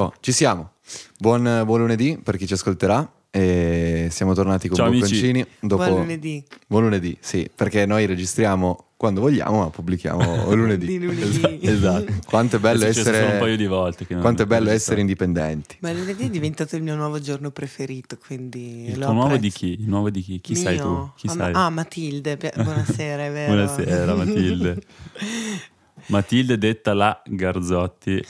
Oh, ci siamo. Buon, buon lunedì per chi ci ascolterà. E siamo tornati con Ciao. Bocconcini. Dopo... Buon lunedì. Buon lunedì, sì, perché noi registriamo quando vogliamo, ma pubblichiamo lunedì. Di lunedì. Esatto. Quanto è bello È essere. un paio di volte Quanto è bello essere indipendenti. Ma lunedì è diventato il mio nuovo giorno preferito, quindi Il lo tuo nuovo di chi? Il nuovo di chi? Chi sei tu? Mio. Chi ah, sei? ah, Matilde, buonasera, è vero. Buonasera Matilde. Matilde detta la Garzotti,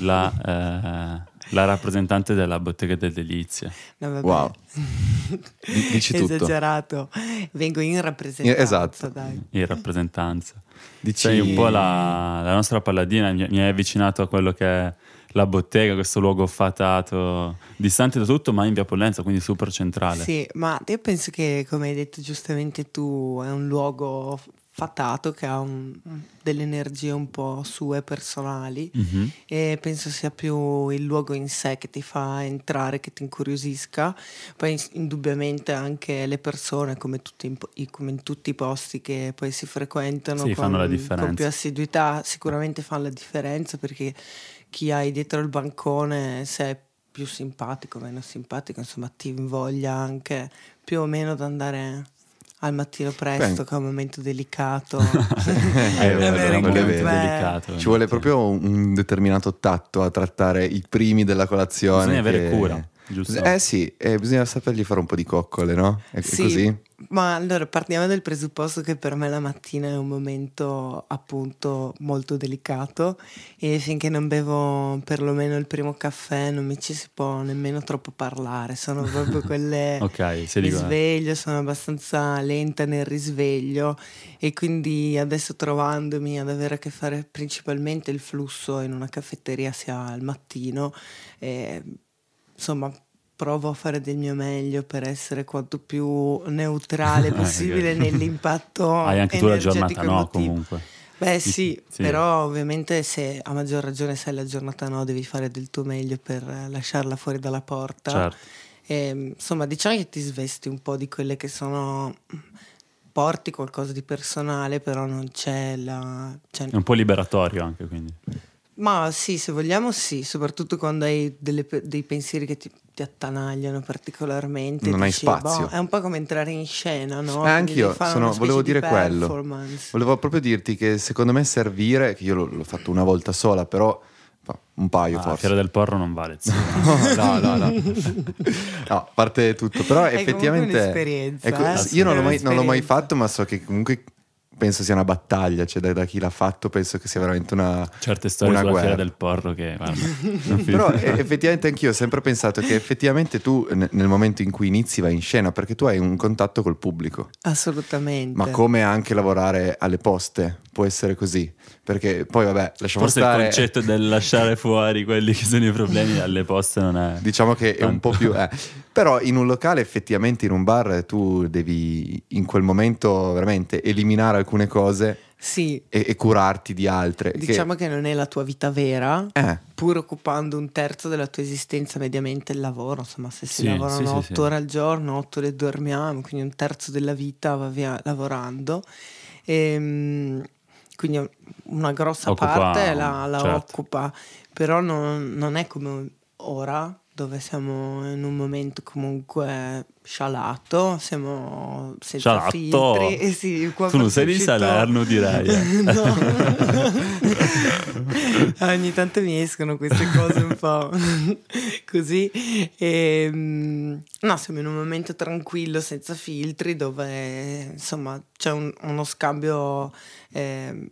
la, eh, la rappresentante della bottega delle delizie. No, vabbè. Wow. Di- Dici tutto. Esagerato. Vengo in rappresentanza, Esatto. dai. in rappresentanza. Dici Sei un po' la, la nostra paladina, mi, mi hai avvicinato a quello che è la bottega, questo luogo fatato, distante da tutto, ma in via Pollenza, quindi super centrale. Sì, ma io penso che, come hai detto giustamente tu, è un luogo fatato che ha un- delle energie un po' sue personali Mhm. e penso sia più il luogo in sé che ti fa entrare, che ti incuriosisca. Poi indubbiamente anche le persone, come, tutti come in tutti i posti che poi si frequentano Sì, con, fanno la differenza. con più assiduità, sicuramente fanno la differenza perché chi hai dietro il bancone, se è più simpatico, meno simpatico, insomma ti invoglia anche più o meno ad andare al mattino presto, Beh. che è un momento delicato. È vero, Avere è un vero, delicato. Ci vuole proprio un determinato tatto a trattare i primi della colazione. Bisogna avere che- cura, giusto? Eh sì, e bisogna sapergli fare un po' di coccole, no? È Sì, così? Ma allora partiamo dal presupposto che per me la mattina è un momento appunto molto delicato e finché non bevo perlomeno il primo caffè non mi ci si può nemmeno troppo parlare, sono proprio quelle... Ok, sei Mi sveglio, sono abbastanza lenta nel risveglio e quindi adesso trovandomi ad avere a che fare principalmente il flusso in una caffetteria sia al mattino, eh, insomma provo a fare del mio meglio per essere quanto più neutrale possibile Ok. nell'impatto. Hai anche tu la giornata no emotivo. comunque. Beh sì, Sì. però ovviamente se a maggior ragione sai la giornata no devi fare del tuo meglio per lasciarla fuori dalla porta. Certo. E, insomma, diciamo che ti svesti un po' di quelle che sono. Porti qualcosa di personale, però non c'è la. cioè- È un po' liberatorio anche quindi. Ma sì, se vogliamo, sì, soprattutto quando hai delle dei pensieri che ti, ti attanagliano particolarmente. Non hai dici, spazio. "Boh, è un po' come entrare in scena, no? Eh, anch'io sono- volevo di dire quello. Volevo proprio dirti che secondo me servire, che io l'ho, l'ho fatto una volta sola, però un paio Ah, forse. Fiera del Porro non vale. zio. no, no, no. No, a parte tutto, però È effettivamente... ecco, eh? Io non l'ho, È mai, non l'ho mai fatto, ma so che comunque penso sia una battaglia, cioè da, da chi l'ha fatto penso che sia veramente una... Certe storie Una sulla guerra. Fiera del Porro che. Però effettivamente anch'io ho sempre pensato che effettivamente tu ne- nel momento in cui inizi vai in scena perché tu hai un contatto col pubblico. Assolutamente. Ma come anche lavorare alle poste può essere così. Perché poi vabbè, lasciamo Forse il stare. concetto del lasciare fuori quelli che sono i problemi alle poste non è... Diciamo che è un po' più. eh. Però in un locale, effettivamente, in un bar, tu devi in quel momento veramente eliminare alcune cose Sì, e, e curarti di altre. che- diciamo che non è la tua vita vera, eh, pur occupando un terzo della tua esistenza mediamente il lavoro, insomma se si Sì, lavorano sì, sì, otto sì. ore al giorno, otto le dormiamo, quindi un terzo della vita va via lavorando. Ehm, quindi una grossa Occupa, parte la, la certo. occupa, però non, non è come ora dove siamo in un momento comunque scialato, siamo senza Scialatto? filtri. Eh sì, Tu non sei di Salerno, direi. eh. no. Ogni tanto mi escono queste cose un po' così. E, mm, no, siamo in un momento tranquillo, senza filtri, dove insomma c'è un- uno scambio ehm,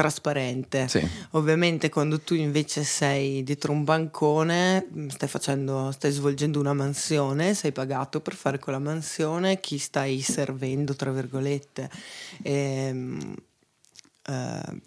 trasparente. sì. Ovviamente quando tu invece sei dietro un bancone, mh, stai facendo, stai svolgendo una mansione, sei pagato per fare quella mansione, chi stai servendo, tra virgolette, ehm, eh,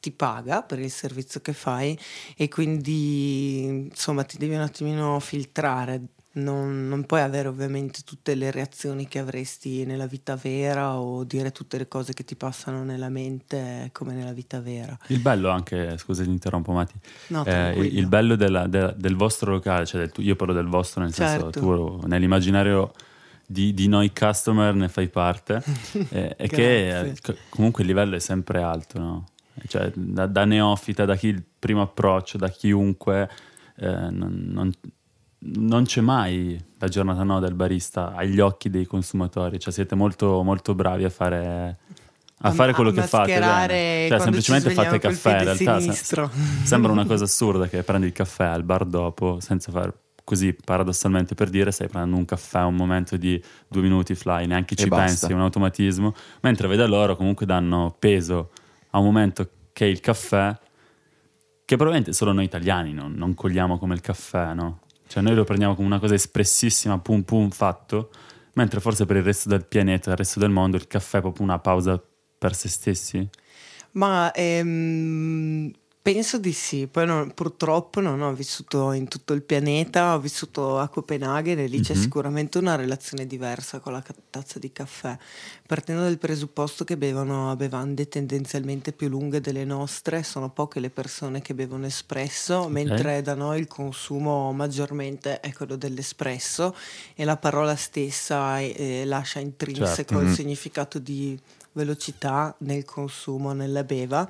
ti paga per il servizio che fai e quindi insomma ti devi un attimino filtrare. Non, non puoi avere ovviamente tutte le reazioni che avresti nella vita vera o dire tutte le cose che ti passano nella mente come nella vita vera. Il bello anche, scusa ti interrompo Mati, No, eh, il, bello della- de- del vostro locale, cioè del io parlo del vostro nel senso Certo. tu nell'immaginario di, di noi customer ne fai parte, eh, è che eh, co- comunque il livello è sempre alto, no? Cioè, da, da neofita, da chi il primo approccio, da chiunque, eh, non, non, non, c'è mai la giornata no del barista agli occhi dei consumatori, cioè siete molto, molto bravi a fare a, fare quello che fate bene. Cioè, semplicemente fate caffè. In realtà se, sembra una cosa assurda che prendi il caffè al bar dopo senza fare così paradossalmente per dire stai prendendo un caffè un momento di due minuti fly neanche ci pensi è un automatismo mentre vede loro comunque danno peso a un momento che è il caffè che probabilmente solo noi italiani non, non cogliamo come il caffè no? Cioè noi lo prendiamo come una cosa espressissima pum pum fatto mentre forse per il resto del pianeta il resto del mondo il caffè è proprio una pausa per se stessi? Ma ehm, penso di sì, poi non, purtroppo non ho vissuto in tutto il pianeta, ho vissuto a Copenaghen e lì mm-hmm. c'è mhm. sicuramente una relazione diversa con la tazza di caffè, partendo dal presupposto che bevono bevande tendenzialmente più lunghe delle nostre, sono poche le persone che bevono espresso, okay. mentre da noi il consumo maggiormente è quello dell'espresso e la parola stessa eh, lascia intrinseco certo. il mm-hmm. significato di velocità nel consumo, nella beva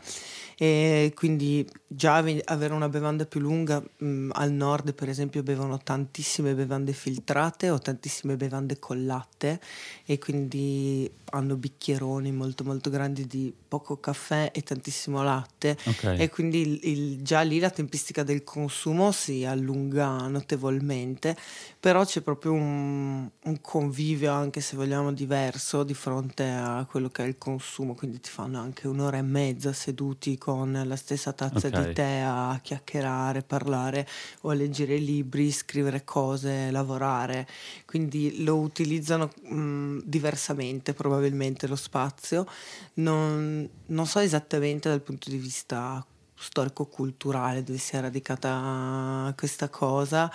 e quindi già avere una bevanda più lunga mh, al nord per esempio bevono tantissime bevande filtrate o tantissime bevande con latte e quindi hanno bicchieroni molto molto grandi di poco caffè e tantissimo latte okay. e quindi il, il, già lì la tempistica del consumo si allunga notevolmente però c'è proprio un, un convivio anche se vogliamo diverso di fronte a quello che è il consumo quindi ti fanno anche un'ora e mezza seduti con la stessa tazza okay. di tè a chiacchierare, parlare o a leggere libri, scrivere cose, lavorare. Quindi lo utilizzano mh, diversamente probabilmente lo spazio. Non, non so esattamente dal punto di vista storico-culturale dove si è radicata questa cosa.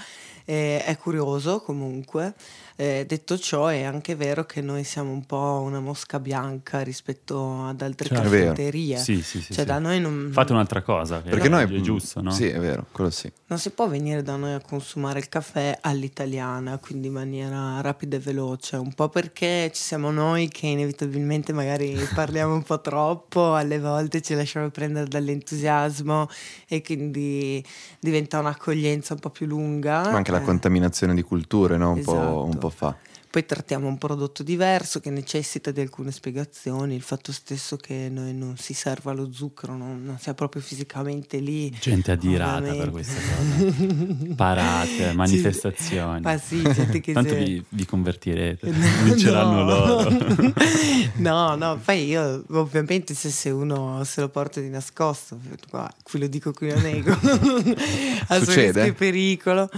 Eh, è curioso comunque. Eh, detto ciò, è anche vero che noi siamo un po' una mosca bianca rispetto ad altre cioè, caffetterie. Sì, sì, sì, cioè, sì. non... Fate un'altra cosa. Perché noi è giusto, no? Sì, è vero, quello sì. Non si può venire da noi a consumare il caffè all'italiana, quindi in maniera rapida e veloce. Un po' perché ci siamo noi che inevitabilmente magari parliamo un po' troppo, alle volte ci lasciamo prendere dall'entusiasmo e quindi diventa un'accoglienza un po' più lunga. Ma anche la contaminazione di culture, no? un, esatto. po', un po' fa. Poi trattiamo un prodotto diverso che necessita di alcune spiegazioni, il fatto stesso che noi non si serva lo zucchero, non, non sia proprio fisicamente lì. Gente adirata per queste cose. Parate, manifestazioni. Ma sì, gente che Tanto se... vi, vi, convertirete, no, vinceranno no. loro. no, no, poi io ovviamente se, se, uno se lo porta di nascosto, qui lo dico, qui lo nego, a Succede? pericolo.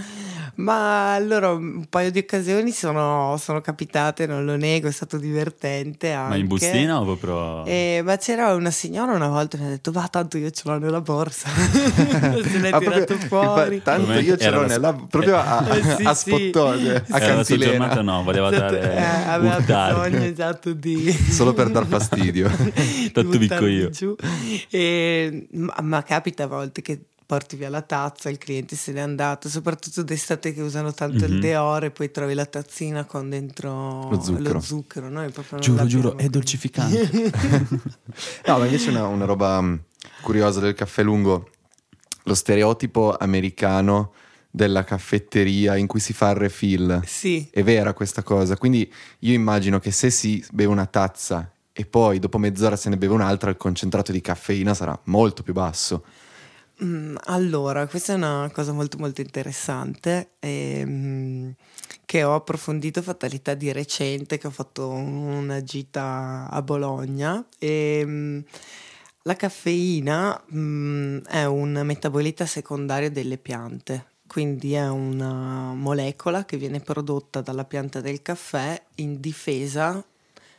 Ma allora un paio di occasioni sono, sono, capitate, non lo nego, è stato divertente. Anche. Ma in bustina o proprio? Eh, ma c'era una signora una volta che mi ha detto: Va, tanto io ce l'ho nella borsa. Se l'hai ah, tirato fuori. tanto io ce l'ho la, nella proprio a, eh, sì, a spottone, a cantilena. giornata no, voleva esatto, dare. Eh, aveva bisogno esatto di. Solo per dar fastidio. Tanto dico io. E, ma, ma capita a volte che porti via la tazza, il cliente se n'è andato, soprattutto d'estate che usano tanto mm-hmm. il mhm. deore, poi trovi la tazzina con dentro lo zucchero. Lo zucchero proprio giuro, giuro, è dolcificante. no, ma invece una, una roba mm, curiosa del caffè lungo, lo stereotipo americano della caffetteria in cui si fa il refill. Sì. È vera questa cosa. Quindi io immagino che se si beve una tazza e poi dopo mezz'ora se ne beve un'altra, il concentrato di caffeina sarà molto più basso. Mm, allora, questa è una cosa molto molto interessante ehm, che ho approfondito fatalità di recente, che ho fatto una gita a Bologna ehm, la caffeina mm, è un metabolita secondario delle piante, quindi è una molecola che viene prodotta dalla pianta del caffè in difesa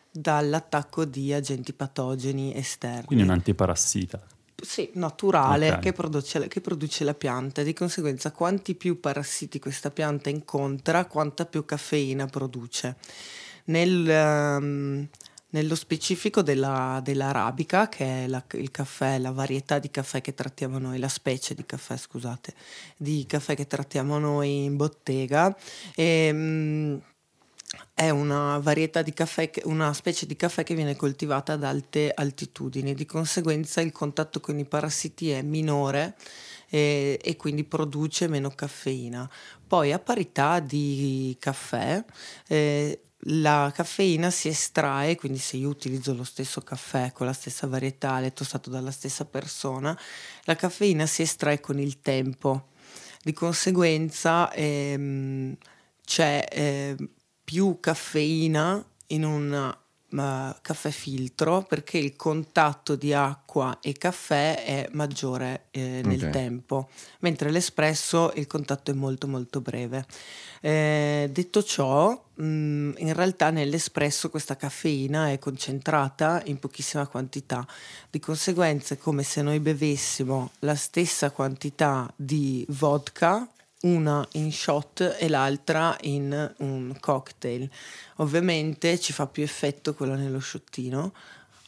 dall'attacco di agenti patogeni esterni. Quindi un antiparassita sì, naturale okay. che, produce, che, produce, la pianta. Di conseguenza, quanti più parassiti questa pianta incontra, quanta più caffeina produce. Nel, um, nello specifico della, dell'arabica, che è la, il caffè, la varietà di caffè che trattiamo noi, la specie di caffè, scusate, di caffè che trattiamo noi in bottega. E, um, è una varietà di caffè, una specie di caffè che viene coltivata ad alte altitudini, di conseguenza il contatto con i parassiti è minore e, e quindi produce meno caffeina. Poi a parità di caffè eh, la caffeina si estrae, quindi se io utilizzo lo stesso caffè con la stessa varietale tostato dalla stessa persona, la caffeina si estrae con il tempo. Di conseguenza ehm, c'è eh, più caffeina in un uh, caffè filtro perché il contatto di acqua e caffè è maggiore eh, nel okay. tempo, mentre l'espresso il contatto è molto molto breve. Eh, detto ciò, mh, mm, in realtà nell'espresso questa caffeina è concentrata in pochissima quantità, di conseguenza è come se noi bevessimo la stessa quantità di vodka una in shot e l'altra in un cocktail. Ovviamente ci fa più effetto quello nello shottino,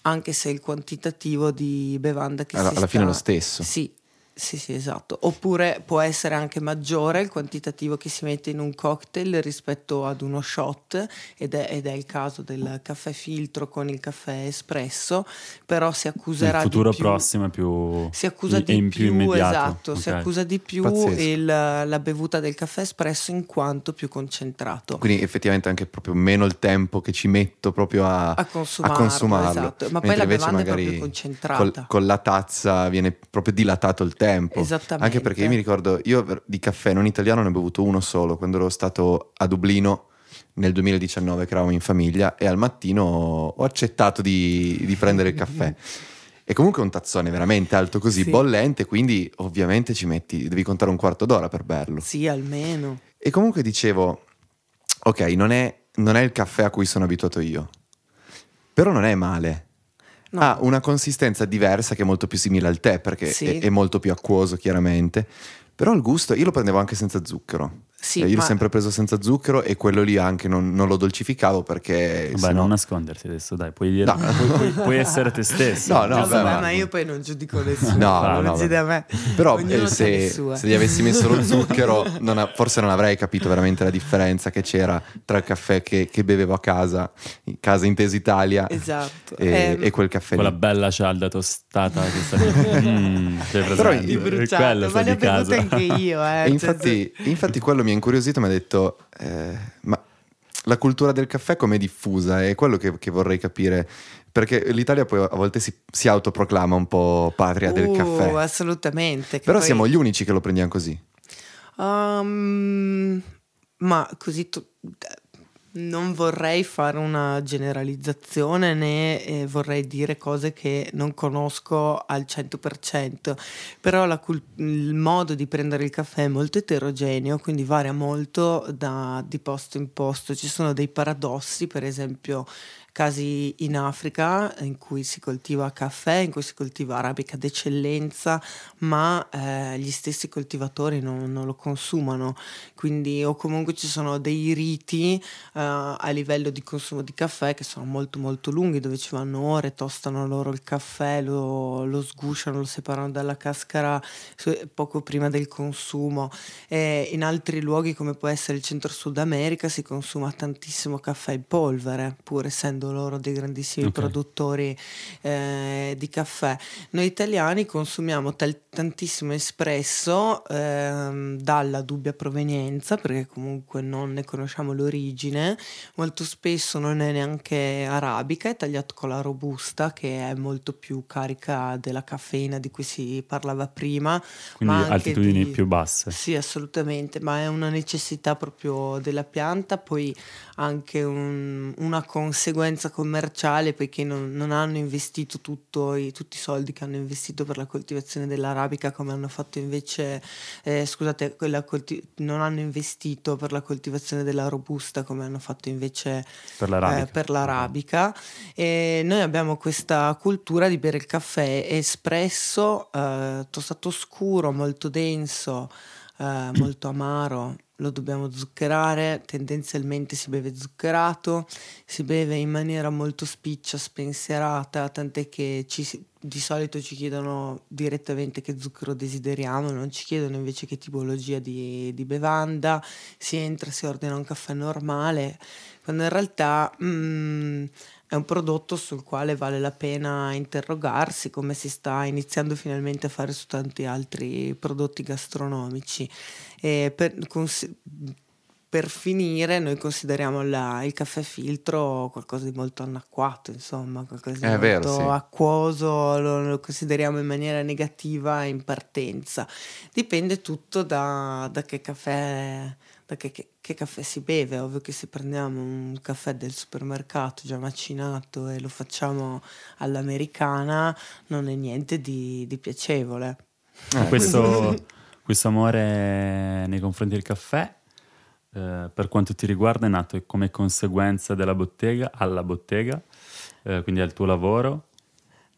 anche se il quantitativo di bevanda che alla, si alla sta... fine è lo stesso. Sì, sì, sì, esatto. Oppure può essere anche maggiore il quantitativo che si mette in un cocktail rispetto ad uno shot, ed è, ed è il caso del caffè filtro con il caffè espresso, però si accuserà il futuro di più, prossimo è più si accusa di in più, più esatto, okay. si accusa di più il, la bevuta del caffè espresso in quanto più concentrato. Quindi effettivamente anche proprio meno il tempo che ci metto proprio a, a consumarlo, a consumarlo. Esatto. ma poi la bevanda è proprio concentrata. Col, con la tazza viene proprio dilatato il tempo tempo. Esattamente. Anche perché io mi ricordo, io di caffè non italiano ne ho bevuto uno solo quando ero stato a Dublino nel 2019 che eravamo in famiglia e al mattino ho accettato di, di prendere il caffè. E comunque un tazzone veramente alto così, sì. bollente, quindi ovviamente ci metti, devi contare un quarto d'ora per berlo. Sì, almeno. E comunque dicevo, ok, non è, non è il caffè a cui sono abituato io, però non è male. No. Ha una consistenza diversa che è molto più simile al tè perché sì. è, è, molto più acquoso chiaramente, però il gusto io lo prendevo anche senza zucchero. Sì, cioè, io ma... l'ho sempre preso senza zucchero e quello lì anche non, non lo dolcificavo perché... Vabbè, sennò... non nascondersi adesso, dai, puoi, dire, no. puoi, puoi, puoi, essere te stesso. No, no, beh, ma... ma... io poi non giudico nessuno, no, no, no, no, da me. Però eh, se, se, gli avessi messo lo zucchero non ha, forse non avrei capito veramente la differenza che c'era tra il caffè che, che bevevo a casa, in casa intesa Italia, esatto. e, eh, e, quel caffè Quella lì. bella cialda tostata che sta mm, Però di bruciato, ma ne ho bevuto anche io. Eh, e infatti, cioè, infatti quello mi ha incuriosito, mi ha detto eh, ma la cultura del caffè com'è diffusa? È quello che, che vorrei capire. Perché l'Italia poi a volte si, si autoproclama un po' patria uh, del caffè. Assolutamente. Però poi... siamo gli unici che lo prendiamo così. Um, ma così tu, non vorrei fare una generalizzazione né eh, vorrei dire cose che non conosco al 100%, però la, il modo di prendere il caffè è molto eterogeneo, quindi varia molto da, di posto in posto. Ci sono dei paradossi, per esempio casi in Africa in cui si coltiva caffè, in cui si coltiva arabica d'eccellenza, ma eh, gli stessi coltivatori non, non, lo consumano. Quindi, o comunque ci sono dei riti eh, a livello di consumo di caffè che sono molto molto lunghi, dove ci vanno ore, tostano loro il caffè, lo, lo sgusciano, lo separano dalla cascara poco prima del consumo. E in altri luoghi, come può essere il centro-sud America, si consuma tantissimo caffè in polvere, pur essendo essendo loro dei grandissimi okay. produttori eh, di caffè. Noi italiani consumiamo tal- tantissimo espresso eh, dalla dubbia provenienza, perché comunque non ne conosciamo l'origine, molto spesso non è neanche arabica, è tagliato con la robusta che è molto più carica della caffeina di cui si parlava prima. Quindi altitudini di... più basse. Sì, assolutamente, ma è una necessità proprio della pianta, poi anche un, una conseguenza commerciale perché non, non hanno investito tutto, i, tutti i soldi che hanno investito per la coltivazione dell'arabica come hanno fatto invece, eh, scusate, colti- non hanno investito per la coltivazione della robusta come hanno fatto invece per l'arabica. Eh, per l'arabica. E noi abbiamo questa cultura di bere il caffè espresso, eh, tostato scuro, molto denso, eh, molto amaro lo dobbiamo zuccherare, tendenzialmente si beve zuccherato, si beve in maniera molto spiccia, spensierata, tant'è che ci, di solito ci chiedono direttamente che zucchero desideriamo, non ci chiedono invece che tipologia di, di bevanda, si entra, si ordina un caffè normale, quando in realtà... Mm, è un prodotto sul quale vale la pena interrogarsi, come si sta iniziando finalmente a fare su tanti altri prodotti gastronomici. Per, cons- per finire, noi consideriamo la, il caffè filtro qualcosa di molto annacquato, insomma, qualcosa di è molto vero, sì. acquoso, lo, lo, consideriamo in maniera negativa in partenza. Dipende tutto da, da che caffè da che, che, che, caffè si beve, ovvio che se prendiamo un caffè del supermercato già macinato e lo facciamo all'americana non è niente di, di piacevole. Eh, questo, questo, amore nei confronti del caffè, eh, per quanto ti riguarda, è nato come conseguenza della bottega, alla bottega, eh, quindi al tuo lavoro?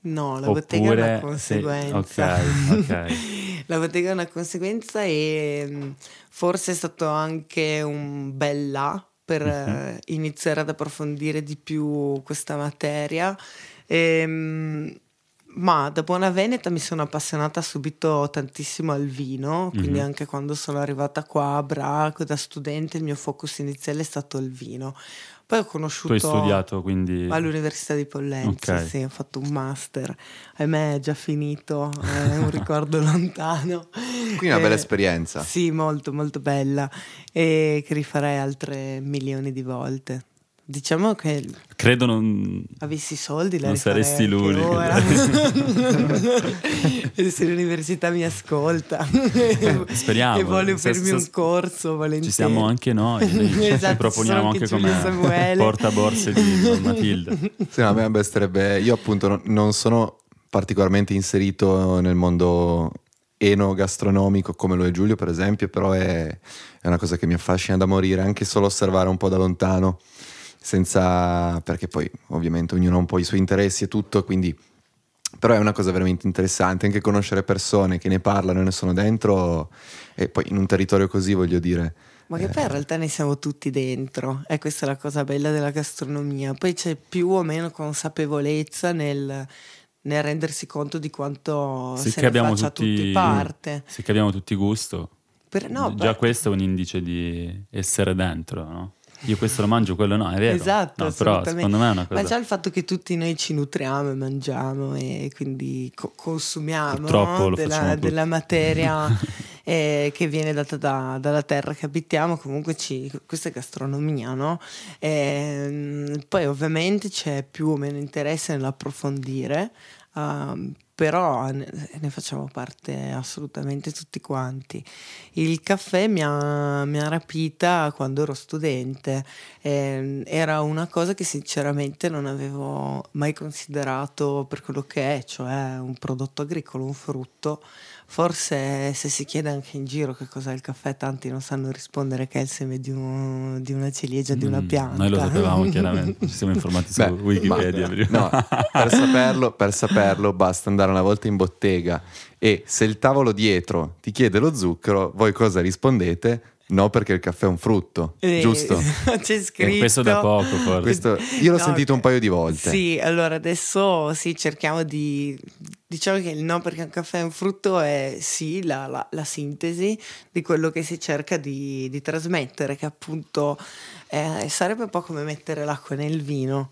No, la Oppure bottega è una conseguenza. Sì, ok, ok. la bottega è una conseguenza e mm, forse è stato anche un bel là per uh-huh. iniziare ad approfondire di più questa materia. E, ehm, ma da buona veneta mi sono appassionata subito tantissimo al vino, quindi mm-hmm. anche quando sono arrivata qua a Braco da studente il mio focus iniziale è stato il vino. Poi ho conosciuto... Tu hai studiato quindi... All'Università di Pollenza, okay. sì, ho fatto un master. Ahimè è già finito, è un ricordo lontano. Quindi una bella esperienza. Sì, molto, molto bella. E che rifarei altre milioni di volte. Diciamo che credo non avessi soldi non saresti l'unico. se l'università mi ascolta. Speriamo. E vuole farmi un corso volentieri. ci siamo anche noi esatto, ci proponiamo anche, come portaborse di Matilda sì, a me basterebbe io appunto non sono particolarmente inserito nel mondo enogastronomico come lo è Giulio per esempio però è, è una cosa che mi affascina da morire anche solo osservare un po' da lontano senza, perché poi ovviamente ognuno ha un po' i suoi interessi e tutto, quindi però è una cosa veramente interessante anche conoscere persone che ne parlano e ne sono dentro e poi in un territorio così voglio dire ma che poi in realtà ne siamo tutti dentro e questa è la cosa bella della gastronomia. Poi c'è più o meno consapevolezza nel, nel rendersi conto di quanto sì se ne faccia tutti, tutti parte. sì che abbiamo tutti gusto. Per, no, già beh, questo è un indice di essere dentro no? Io questo lo mangio, quello no, è vero. Esatto, no, però secondo me è una cosa... Ma già il fatto che tutti noi ci nutriamo e mangiamo e quindi co- consumiamo della, della, materia eh, che viene data da, dalla terra che abitiamo, comunque ci, questa è gastronomia, no? E, ehm, poi ovviamente c'è più o meno interesse nell'approfondire. Uh, però ne facciamo parte assolutamente tutti quanti. Il caffè mi ha, mi ha rapita quando ero studente, eh, era una cosa che sinceramente non avevo mai considerato per quello che è, cioè un prodotto agricolo, un frutto Forse se si chiede anche in giro che cos'è il caffè, tanti non sanno rispondere che è il seme di, un, di una ciliegia, di una mm, pianta. Noi lo sapevamo chiaramente, ci siamo informati su Beh, Wikipedia. Ma, no, per saperlo, per saperlo basta andare una volta in bottega e se il tavolo dietro ti chiede lo zucchero, voi cosa rispondete? No, perché il caffè è un frutto, eh, giusto? C'è scritto. E questo da poco, forse. Questo, io l'ho no, sentito un paio di volte. Sì, allora adesso sì, cerchiamo di. Diciamo che il no perché il caffè è un frutto è sì la, la, la sintesi di quello che si cerca di, di trasmettere, che appunto eh, sarebbe un po' come mettere l'acqua nel vino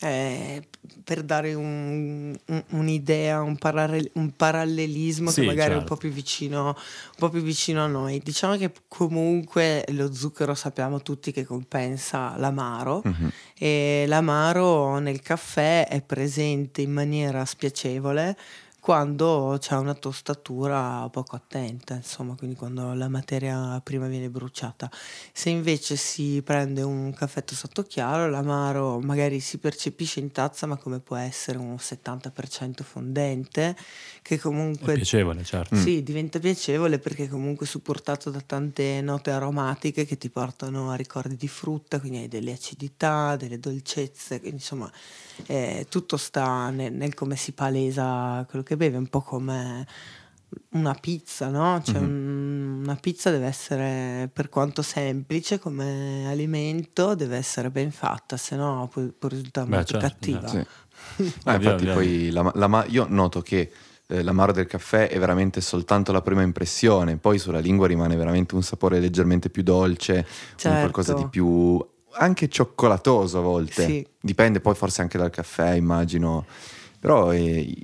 eh, per dare un, un, un'idea, un, parallel, un parallelismo sì, che magari certo. è un po, più vicino, un po' più vicino a noi. Diciamo che comunque lo zucchero sappiamo tutti che compensa l'amaro mm-hmm. e l'amaro nel caffè è presente in maniera spiacevole quando c'è una tostatura poco attenta, insomma, quindi quando la materia prima viene bruciata. Se invece si prende un caffè tostato chiaro, l'amaro magari si percepisce in tazza, ma come può essere un 70% fondente, che comunque... È piacevole, certo. Sì, mm. diventa piacevole perché comunque supportato da tante note aromatiche che ti portano a ricordi di frutta, quindi hai delle acidità, delle dolcezze, quindi insomma eh, tutto sta nel, nel come si palesa quello che che beve, un po' come una pizza, no? Cioè mm-hmm. un, una pizza deve essere, per quanto semplice come alimento, deve essere ben fatta, se no può, può risultare Beh, molto certo, cattiva. Sì. ah, infatti poi la, la, io noto che eh, l'amaro del caffè è veramente soltanto la prima impressione, poi sulla lingua rimane veramente un sapore leggermente più dolce, certo. un qualcosa di più anche cioccolato a volte. Sì. Dipende poi forse anche dal caffè, immagino. Però eh,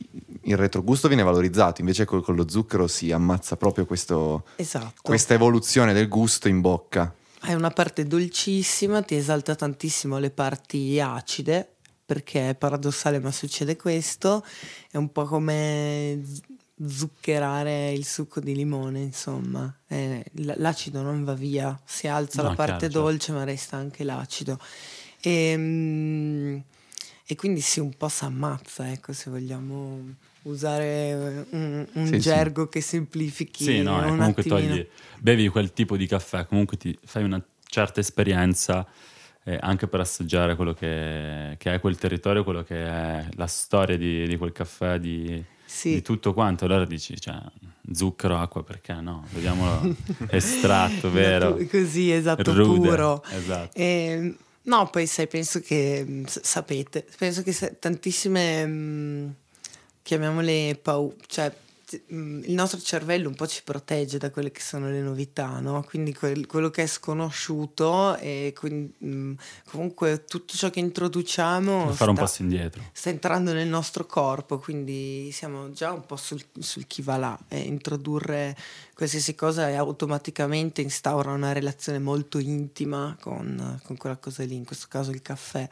il retrogusto viene valorizzato, invece con, con, lo zucchero si ammazza proprio questo, esatto. questa evoluzione del gusto in bocca. Hai una parte dolcissima, ti esalta tantissimo le parti acide, perché è paradossale ma succede questo, è un po' come zuccherare il succo di limone, insomma. Eh, l'acido non va via, si alza no, la parte chiaro, certo. dolce certo. ma resta anche l'acido. E, ehm, e quindi sì, un po' si ammazza, ecco, se vogliamo usare un, un sì, gergo sì. che semplifichi. Sì, no, eh, comunque attimino. togli, bevi quel tipo di caffè, comunque ti fai una certa esperienza eh, anche per assaggiare quello che, che, è quel territorio, quello che è la storia di, di quel caffè, di, sì. di, tutto quanto. Allora dici, cioè, zucchero, acqua, perché no? Vediamolo estratto, vero? Così, esatto, Rude. puro. Esatto. E, ehm, no, poi sai, penso che, sapete, penso che tantissime... Mh, chiamiamole paure, cioè mm, il nostro cervello un po' ci protegge da quelle che sono le novità, no? Quindi quel, quello che è sconosciuto e quindi, mm, comunque tutto ciò che introduciamo sta. Sta entrando nel nostro corpo, quindi siamo già un po' sul, sul chi va là e introdurre qualsiasi cosa automaticamente instaura una relazione molto intima con, con quella cosa lì, in questo caso il caffè.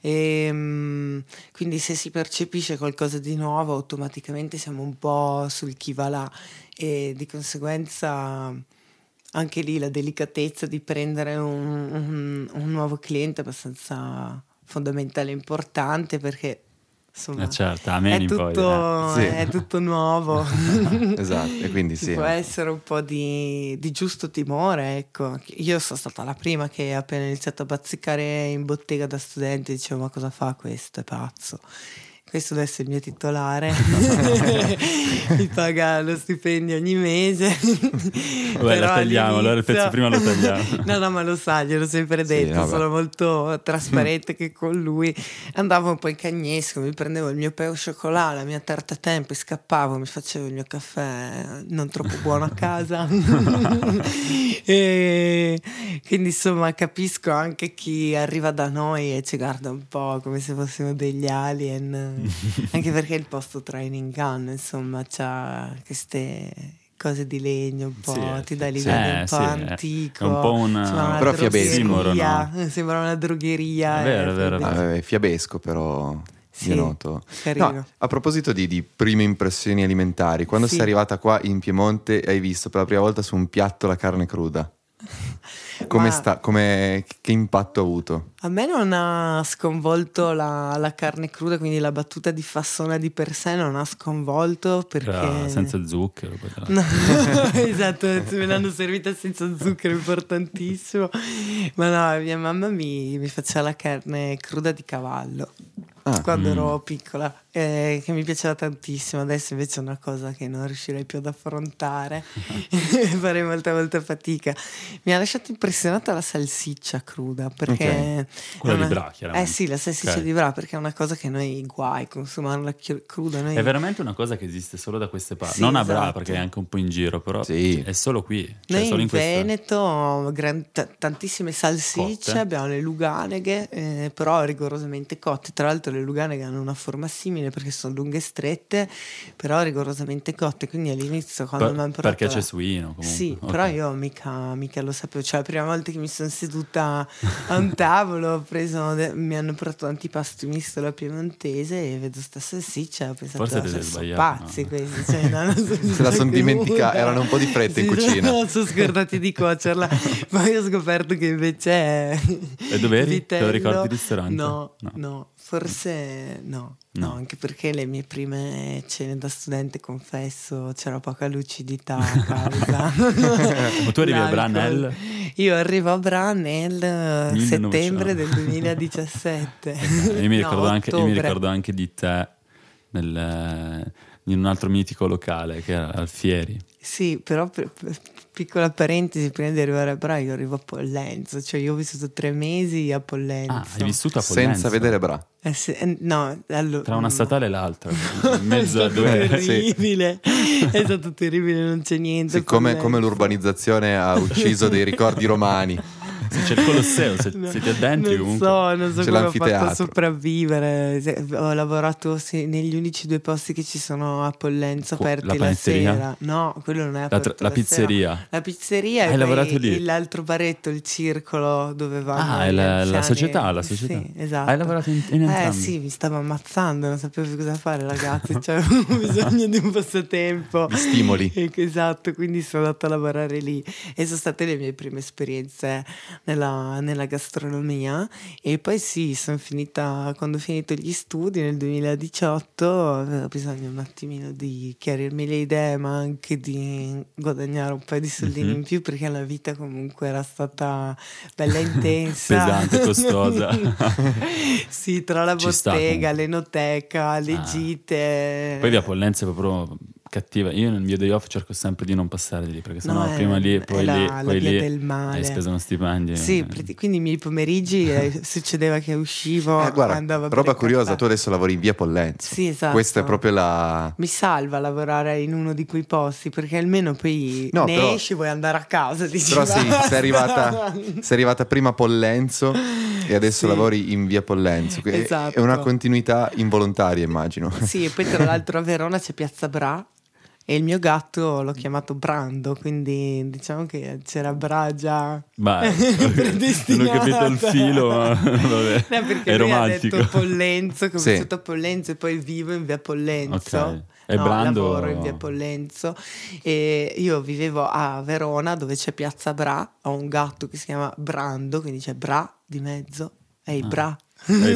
E, ehm, quindi se si percepisce qualcosa di nuovo automaticamente siamo un po' sul chi va là. E di conseguenza anche lì la delicatezza di prendere un, un, un nuovo cliente è abbastanza fondamentale e importante perché insomma, eh certo, è, tutto, poi, eh. è tutto nuovo. esatto, e quindi sì. Può essere un po' di, di, giusto timore, ecco. Io sono stata la prima che appena iniziato a bazzicare in bottega da studente dicevo ma cosa fa questo, è pazzo questo deve essere il mio titolare, mi paga lo stipendio ogni mese. Vabbè, lo tagliamo, allora il pezzo prima lo tagliamo. no, no, ma lo sa, gliel'ho sempre detto, sì, sono molto trasparente che con lui andavo un po' in cagnesco, mi prendevo il mio peo cioccolato, la mia tarta tempo, scappavo, mi facevo il mio caffè non troppo buono a casa. e quindi insomma capisco anche chi arriva da noi e ci guarda un po' come se fossimo degli alien anche perché il posto training gun, insomma, c'ha queste cose di legno un po', sì, ti dà l'idea sì, un po' sì, antico. È un po' una, però fiabesco. No? Sembra una drogheria. È vero, è vero. È vero. Ah, fiabesco però. Sì, noto. No, a proposito di, di, prime impressioni alimentari, quando sei arrivata qua in Piemonte hai visto per la prima volta su un piatto la carne cruda? Come sta, come, che impatto ha avuto? A me non ha sconvolto la, la, carne cruda, quindi la battuta di fassona di per sé non ha sconvolto perché... Era senza zucchero. No, esatto, me l'hanno servita senza zucchero, importantissimo. Ma no, mia mamma mi, mi faceva la carne cruda di cavallo ah, quando mm. ero piccola, eh, che mi piaceva tantissimo. Adesso invece è una cosa che non riuscirei più ad affrontare, farei molta, molta fatica. Mi ha lasciato impressionata la salsiccia cruda, perché... Okay. Quella una... di Bra, Eh sì, la salsiccia okay. di Bra, perché è una cosa che noi guai consumarla cruda. Noi... È veramente una cosa che esiste solo da queste parti. Sì, non a Bra, esatto. perché è anche un po' in giro, però sì. è solo qui. Cioè noi solo in, in Veneto gran, t- tantissime salsicce, cotte. abbiamo le luganeghe, eh, però rigorosamente cotte. Tra l'altro le luganeghe hanno una forma simile perché sono lunghe e strette, però rigorosamente cotte. Quindi all'inizio quando per, mi hanno portato... Perché c'è suino comunque. Sì, okay. però io mica, mica, lo sapevo. Cioè la prima volta che mi sono seduta a un tavolo ho preso, mi hanno portato antipasti misto alla piemontese e vedo sta salsiccia ho pensato Forse cioè, sono pazzi no? questi. Cioè, no, Se la sono dimenticata, erano un po' di fretta sì, in cucina. No, sono scordati di cuocerla. Poi ho scoperto che invece è... E dove eri? Te lo ricordi il ristorante? no. no. no. Forse no, no, anche perché le mie prime cene da studente, confesso, c'era poca lucidità a causa. Ma tu arrivi a Branel? Io arrivo a Branel 1900. settembre del 2017. io, mi ricordo no, anche, io mi ricordo anche di te nel, in un altro mitico locale che era Alfieri. Sì, però per, per, piccola parentesi, prima di arrivare a Bra io arrivo a Pollenzo, cioè io ho vissuto tre mesi a Pollenzo. Ah, hai vissuto a Pollenzo? Senza vedere Bra? Eh sì, eh, no, allora, Tra una statale e l'altra, in mezzo a due... terribile, sì. è stato terribile, non c'è niente. Sì, come, come l'urbanizzazione ha ucciso dei ricordi romani. se c'è il Colosseo, se no, siete addentri non comunque. So, non so c'è come ho fatto a sopravvivere. Ho lavorato sì, negli unici due posti che ci sono a Pollenzo aperti la, la sera. No, quello non è aperto. La, la, la pizzeria. Sera. La pizzeria Hai e lavorato lì? l'altro baretto, il circolo dove vanno. Ah, è la, la, società, la società. Sì, esatto. Hai lavorato in, in entrambi? Eh sì, mi stavo ammazzando, non sapevo cosa fare, ragazzi. Cioè, avevo bisogno di un passatempo. Di stimoli. Esatto, quindi sono andata a lavorare lì e sono state le mie prime esperienze nella, nella gastronomia e poi sì, sono finita, quando ho finito gli studi nel 2018 avevo bisogno un attimino di chiarirmi le idee ma anche di guadagnare un paio di soldini mm-hmm. in più perché la vita comunque era stata bella intensa. Pesante, costosa. sì, tra la Ci bottega, l'enoteca, le ah. gite. Poi via Pollenza è proprio cattiva. Io nel mio day off cerco sempre di non passare di lì perché sennò no, prima lì e poi la, lì, poi lì hai speso uno stipendio. Sì, quindi i miei pomeriggi eh, succedeva che uscivo, eh, guarda, andavo roba curiosa, tu adesso lavori in via Pollenzo. Sì, esatto. Questa è proprio la Mi salva lavorare in uno di quei posti perché almeno poi no, ne però, esci vuoi andare a casa, dici, Però sì, sei arrivata, sei arrivata prima a Pollenzo e adesso sì. lavori in via Pollenzo. Esatto. È una continuità involontaria, immagino. Sì, e poi tra l'altro a Verona c'è Piazza Bra e il mio gatto l'ho chiamato Brando, quindi diciamo che c'era Bra già ma, non ho capito il filo, ma vabbè, no, perché è romantico. ha detto Pollenzo, che ho sì. vissuto a Pollenzo e poi vivo in via Pollenzo. Okay. E no, Brando... lavoro in via Pollenzo e io vivevo a Verona dove c'è Piazza Bra, ho un gatto che si chiama Brando, quindi c'è Bra di mezzo, e il ah. Bra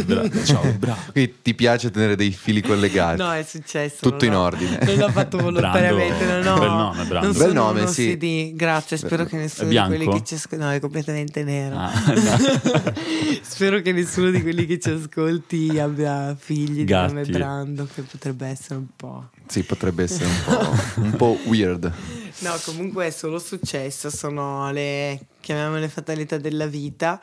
bra- ciao, bravo. Quindi ti piace tenere dei fili collegati? No, è successo. Tutto in ordine. Non l'ho fatto volontariamente. Brando, non ho, bel nome, Brando. Non bel nome, sì. CD. Grazie, spero che nessuno di quelli che ci ascolti. No, è completamente nero. Ah, no. spero che nessuno di quelli che ci ascolti abbia figli Gatti. di nome Brando, che potrebbe essere un po'. Sì, potrebbe essere un po', un po weird. No, comunque è solo successo. Sono le chiamiamole fatalità della vita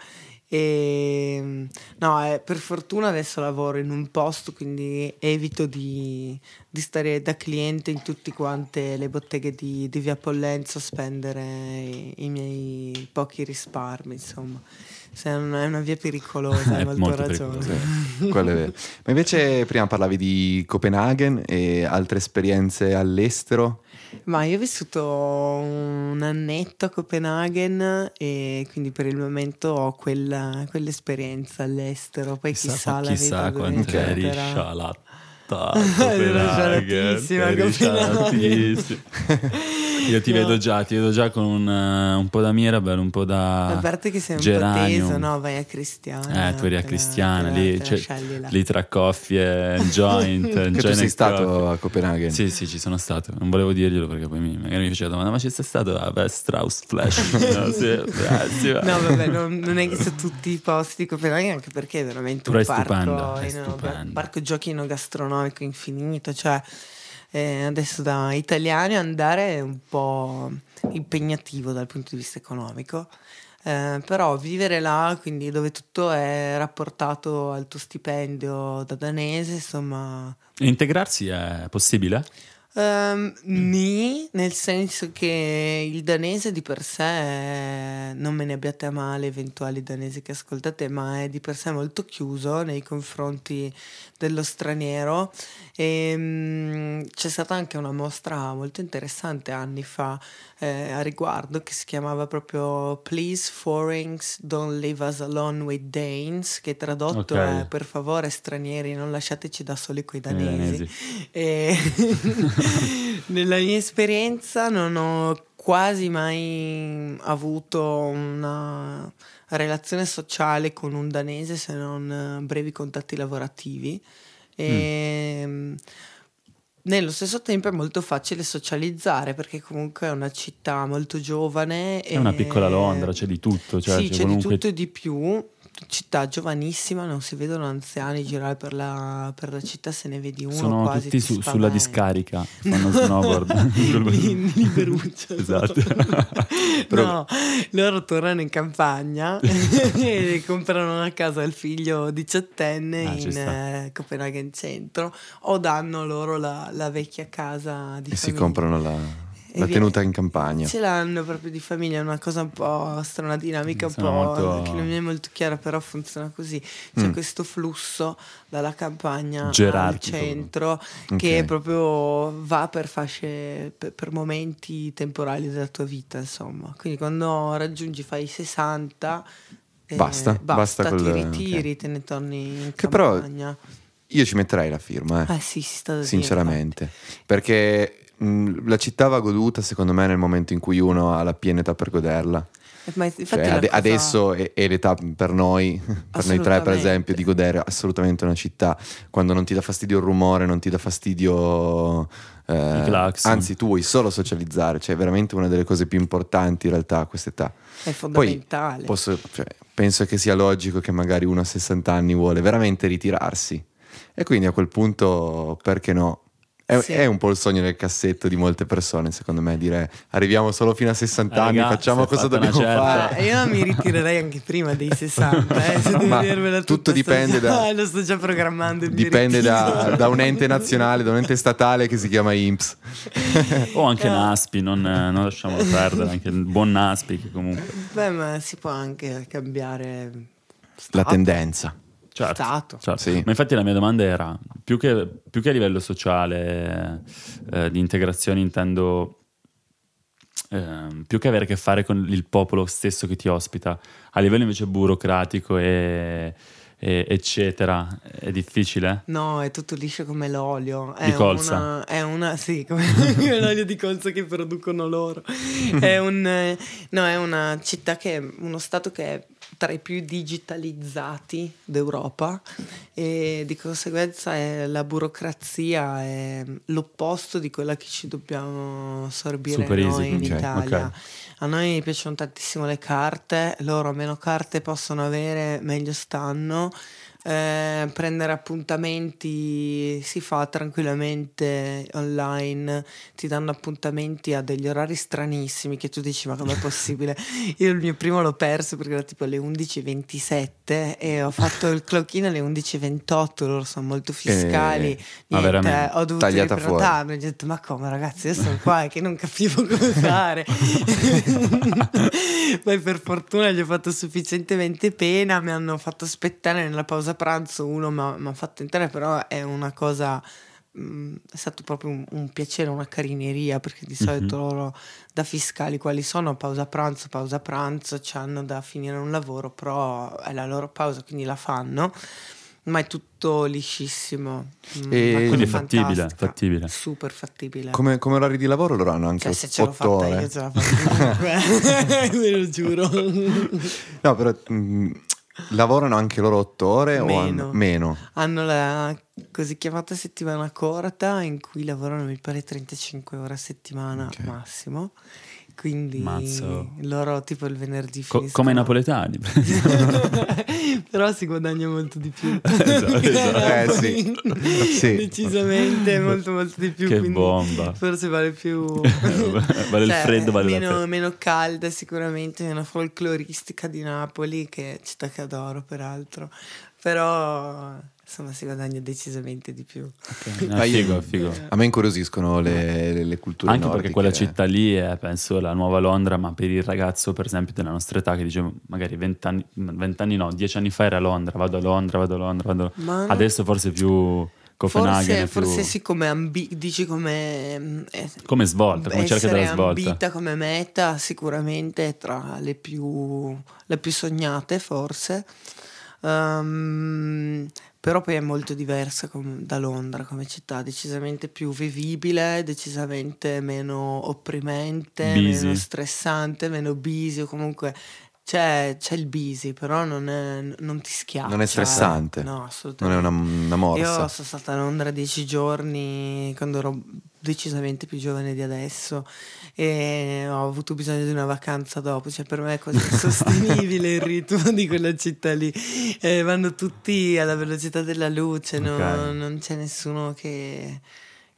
e, ehm, no, eh, per fortuna adesso lavoro in un posto, quindi evito di, di stare da cliente in tutte quante le botteghe di, di Via Pollenzo a spendere i, i, miei pochi risparmi, insomma. Se è una, è una via pericolosa, hai molto, molto ragione. Sì, quello è vero. Ma invece prima parlavi di Copenaghen e altre esperienze all'estero. Ma io ho vissuto un annetto a Copenaghen e quindi per il momento ho quella, quell'esperienza all'estero. Poi chissà, chissà la chissà quanto eri scialata. Ero scialatissima Copenaghen. Io ti no. vedo già, ti vedo già con un, uh, un po' da Mirabel, un po' da. A parte che sei un Geranium. po' teso, no? Vai a Cristiana. Eh, tu eri a Cristiana, lì, cioè, lì tra coffie e joint. che tu sei stato coffee. a Copenaghen? Sì, sì, ci sono stato. Non volevo dirglielo perché poi mi, magari mi faceva domanda, ma ci sei stato a ah, Strauss Flash? no, sì, grazie. no, vabbè, non, non, è che su tutti i posti di Copenaghen, anche perché è veramente Però un parco, stupendo, in, parco giochi enogastronomico infinito, cioè eh, adesso da italiani andare è un po' impegnativo dal punto di vista economico. Eh, però vivere là, quindi dove tutto è rapportato al tuo stipendio da danese, insomma. integrarsi è possibile? Um, Ni, nel senso che il danese di per sé, non me ne abbiate a male eventuali danesi che ascoltate, ma è di per sé molto chiuso nei confronti dello straniero. E um, c'è stata anche una mostra molto interessante anni fa eh, a riguardo che si chiamava proprio Please Foreigners Don't Leave Us Alone with Danes che tradotto okay. è per favore stranieri non lasciateci da soli coi danesi, danesi. E nella mia esperienza non ho quasi mai avuto una relazione sociale con un danese se non brevi contatti lavorativi. E, mm. Nello stesso tempo è molto facile socializzare perché comunque è una città molto giovane. È una piccola Londra, c'è di tutto. Cioè sì, c'è comunque... di tutto e di più città giovanissima, non si vedono anziani girare per la, per la città, se ne vedi uno Sono quasi tutti su, sulla discarica, fanno snowboard. Liberuccia. esatto. no, loro tornano in campagna e comprano una casa al figlio diciottenne ah, in eh, Copenaghen centro o danno loro la, la vecchia casa di e famiglia. si comprano la la tenuta in campagna. Ce l'hanno proprio di famiglia, è una cosa un po' strana dinamica, un po' molto... che non mi è molto chiara, però funziona così. C'è mm. questo flusso dalla campagna Gerarchico. al centro okay. che proprio va per fasce, per, per, momenti temporali della tua vita, insomma. Quindi quando raggiungi, fai 60... Eh, basta, basta, basta ti ritiri, okay. te ne torni in che campagna. Però io ci metterei la firma, eh. eh sì, si sta sinceramente, dire, perché la città va goduta secondo me nel momento in cui uno ha la piena età per goderla. Eh, cioè, ad- cosa... Adesso è, è, l'età per noi, per noi tre per esempio, di godere assolutamente una città quando non ti dà fastidio il rumore, non ti dà fastidio... Eh, anzi, tu vuoi solo socializzare, cioè è veramente una delle cose più importanti in realtà a questa età. È fondamentale. Posso, cioè, penso che sia logico che magari uno a 60 anni vuole veramente ritirarsi. E quindi a quel punto, perché no? È, sì. è, un po' il sogno nel cassetto di molte persone, secondo me, dire arriviamo solo fino a 60 eh, anni, ragazzi, facciamo cosa dobbiamo fare. Eh, io mi ritirerei anche prima dei 60, eh, se devo tutto dipende da... lo sto già programmando. Dipende da, da, un ente nazionale, da un ente statale che si chiama IMPS. o anche eh. NASPI, non, non lasciamolo perdere, anche il buon NASPI che comunque... Beh, ma si può anche cambiare... Stato. La tendenza certo, stato. Certo. Sì. Ma infatti la mia domanda era, più che, più che a livello sociale, eh, di integrazione intendo eh, più che avere a che fare con il popolo stesso che ti ospita, a livello invece burocratico e, e eccetera, è difficile? No, è tutto liscio come l'olio. È di colza? Una, è una, sì, come l'olio di colza che producono loro. è, un, no, è una città che è uno stato che è tra i più digitalizzati d'Europa e di conseguenza è la burocrazia è l'opposto di quella che ci dobbiamo assorbire Super noi easy. in okay, Italia. Okay. A noi piacciono tantissimo le carte, loro meno carte possono avere, meglio stanno eh, prendere appuntamenti si fa tranquillamente online, ti danno appuntamenti a degli orari stranissimi che tu dici ma com'è possibile? Io il mio primo l'ho perso perché era tipo alle 11.27 e ho fatto il clock-in alle 11.28, loro sono molto fiscali, eh, Niente, ho dovuto riprenotarmi, ho detto ma come ragazzi io sono qua e che non capivo come fare. Poi per fortuna gli ho fatto sufficientemente pena, mi hanno fatto aspettare nella pausa pranzo, uno mi ha fatto entrare, però è una cosa mm, è stato proprio un, un, piacere, una carineria perché di solito mm-hmm. loro da fiscali quali sono pausa pranzo, pausa pranzo, hanno da finire un lavoro, però è la loro pausa, quindi la fanno. Ma è tutto liscissimo. Mm, e quindi è fattibile, fattibile. Super fattibile. Come, come, orari di lavoro loro hanno anche cioè, se ce l'ho fatta ore. io ce la faccio ve lo giuro. no, però mh, mm, lavorano anche loro otto ore meno. o hanno meno? Hanno la così chiamata settimana corta in cui lavorano mi pare 35 ore a settimana okay. massimo quindi Mazzo. loro tipo il venerdì Co- come i napoletani però si guadagna molto di più esatto, esatto. Eh, sì. sì. decisamente molto molto di più che bomba forse vale più vale il cioè, freddo vale meno, meno calda sicuramente meno folcloristica di Napoli che città che adoro peraltro però insomma si guadagna decisamente di più. Okay. No, figo, figo. A me incuriosiscono le, le, le culture Anche nordiche. perché quella città lì è, penso, la nuova Londra, ma per il ragazzo, per esempio, della nostra età che dice magari vent'anni, vent'anni no, dieci anni fa era a Londra, vado a Londra, vado a Londra, vado... No. Adesso forse più... Copenaghen forse, forse sì come ambi- dici come eh, come svolta come cerca della svolta ambita come meta sicuramente tra le più, le più sognate forse um, però poi è molto diversa com- da Londra come città, decisamente più vivibile, decisamente meno opprimente, busy. meno stressante, meno busy o comunque c'è, c'è, il busy, però non, è, non ti schiaccia. Non è stressante. No, assolutamente. Non è una, una morsa. Io sono stata a Londra dieci giorni quando ero decisamente più giovane di adesso e ho avuto bisogno di una vacanza dopo, cioè per me è quasi insostenibile il ritmo di quella città lì, eh, vanno tutti alla velocità della luce, okay. non c'è nessuno che,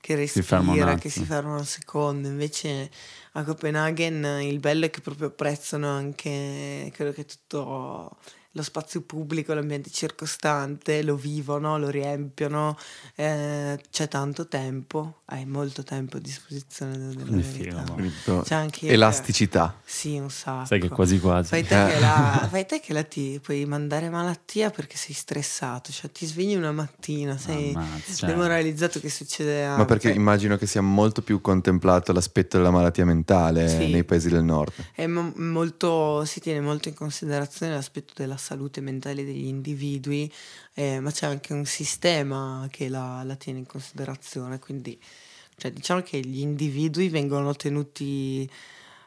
che respira, si che si ferma un secondo, invece a Copenaghen il bello è che proprio apprezzano anche quello che è tutto lo spazio pubblico, l'ambiente circostante, lo vivono, lo riempiono, eh, c'è tanto tempo, hai molto tempo a disposizione della verità. C'è anche elasticità. Che, sì, un sacco. Sai che quasi quasi. Fai te, che, la, fai te che la ti puoi mandare malattia perché sei stressato, cioè ti svegli una mattina, sei Ammazza. demoralizzato che succede a... Ma perché immagino che sia molto più contemplato l'aspetto della malattia mentale sì. nei paesi del nord. È mo- molto, si tiene molto in considerazione l'aspetto della salute mentale degli individui, eh, ma c'è anche un sistema che la, la tiene in considerazione, quindi cioè, diciamo che gli individui vengono tenuti,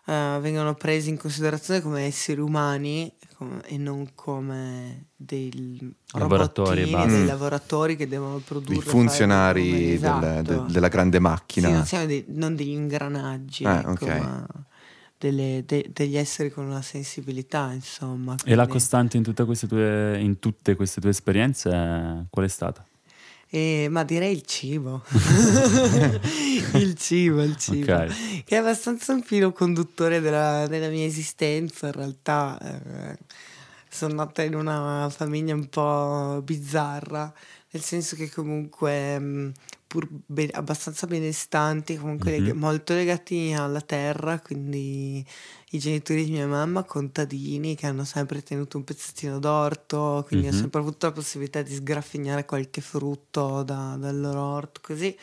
uh, vengono presi in considerazione come esseri umani come, e non come dei laboratori, dei mm. lavoratori che devono produrre. I funzionari del, esatto. de, della grande macchina. Sì, non, siamo dei, non degli ingranaggi. Eh, ecco, okay. ma delle, de, degli esseri con una sensibilità, insomma. Quindi... E la costante in, tue, in, tutte queste tue esperienze qual è stata? Eh, ma direi il cibo. il cibo, il cibo. Okay. Che è abbastanza un filo conduttore della, della mia esistenza, in realtà. Eh, sono nata in una famiglia un po' bizzarra, nel senso che comunque mh, pur be- abbastanza benestanti, comunque mm-hmm. leg- molto legati alla terra, quindi i genitori di mia mamma contadini che hanno sempre tenuto un pezzettino d'orto, quindi mm-hmm. ho sempre avuto la possibilità di sgraffignare qualche frutto da, dal loro orto, così.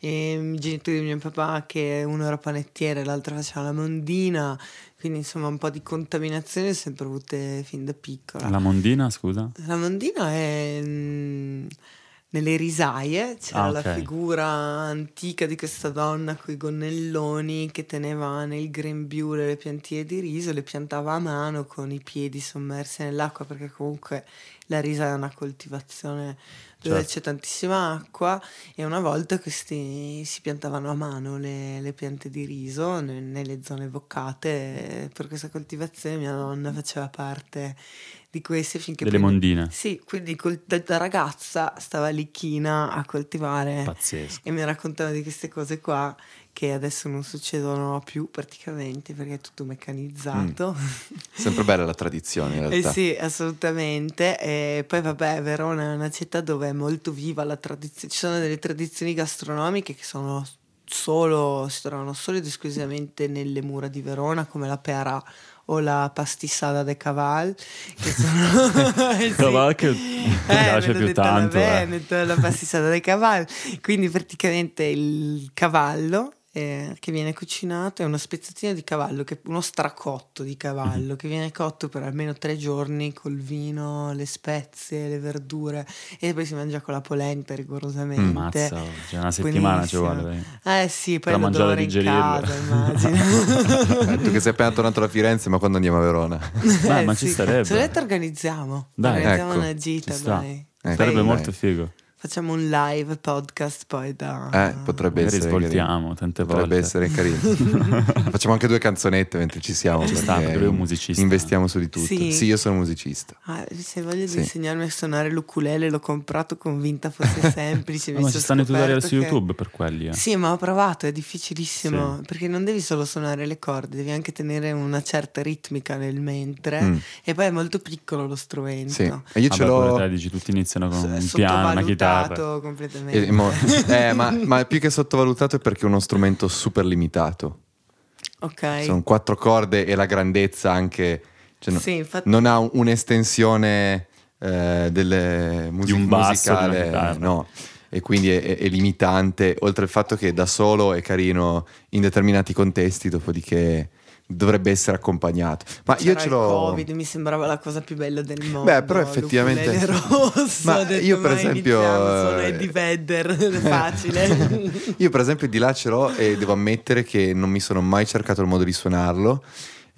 E i genitori di mio papà che uno era panettiere, l'altro faceva la mondina, quindi insomma un po' di contaminazione ho sempre avute fin da piccola. La mondina, scusa? La mondina è... Mh, mm, nelle risaie c'era ah, okay. la figura antica di questa donna con i gonnelloni che teneva nel grembiule le piantine di riso, le piantava a mano con i piedi sommersi nell'acqua perché comunque la risa è una coltivazione dove certo. c'è tantissima acqua e una volta questi si piantavano a mano le, le piante di riso ne, nelle zone boccate per questa coltivazione mia nonna faceva parte di queste finché delle poi, mondine sì quindi col, da, da, ragazza stava lì china a coltivare pazzesco e mi raccontava di queste cose qua che adesso non succedono più praticamente perché è tutto meccanizzato. Mm. Sempre bella la tradizione in realtà. Eh sì, assolutamente. E poi vabbè, Verona è una città dove è molto viva la tradizione, ci sono delle tradizioni gastronomiche che sono solo, si trovano solo ed esclusivamente nelle mura di Verona come la pera o la pastissada de caval che sono caval che mi eh, piace più tanto eh. la pastissada de caval quindi praticamente il cavallo eh, che viene cucinato è una spezzatina di cavallo, che, uno stracotto di cavallo mm-hmm. che viene cotto per almeno tre giorni col vino, le spezie, le verdure e poi si mangia con la polenta rigorosamente. Mazza, cioè una settimana ci vuole. Eh sì, poi per lo dolore in casa, immagino. tu che sei appena tornato da Firenze, ma quando andiamo a Verona? Beh, eh, ma sì. ci starebbe. Se volete organizziamo. Dai, organizziamo ecco, una gita, dai. Ecco, sarebbe molto figo. Facciamo un live podcast poi da... Eh, potrebbe Magari essere svoltiamo tante potrebbe volte. Potrebbe essere carino. Facciamo anche due canzonette mentre ci siamo. Ci sta, perché lui è un musicista. Investiamo su di tutto. Sì, sì io sono musicista. Ah, se voglio sì. insegnarmi a suonare l'ukulele l'ho comprato convinta fosse semplice. ma ci stanno i tutorial su YouTube per quelli. Eh. Sì, ma ho provato, è difficilissimo. Sì. Perché non devi solo suonare le corde, devi anche tenere una certa ritmica nel mentre. Mm. E poi è molto piccolo lo strumento. Sì. E io ce l'ho... Te, dici, tutti iniziano con un piano, una chitarra. Completamente eh, mo, eh, ma, ma, più che sottovalutato è perché è uno strumento super limitato. Ok. Sono quattro corde e la grandezza anche... Cioè no, sì, infatti... Non ha un'estensione eh, delle music- di un basso musicale, no. E quindi è, è, limitante, oltre al fatto che da solo è carino in determinati contesti, dopodiché dovrebbe essere accompagnato. Ma C'era io ce l'ho. Covid mi sembrava la cosa più bella del mondo. Beh, però effettivamente. Rosso, ma detto, io, per esempio. Sono eh, Eddie Vedder, facile. io, per esempio, di là ce l'ho e devo ammettere che non mi sono mai cercato il modo di suonarlo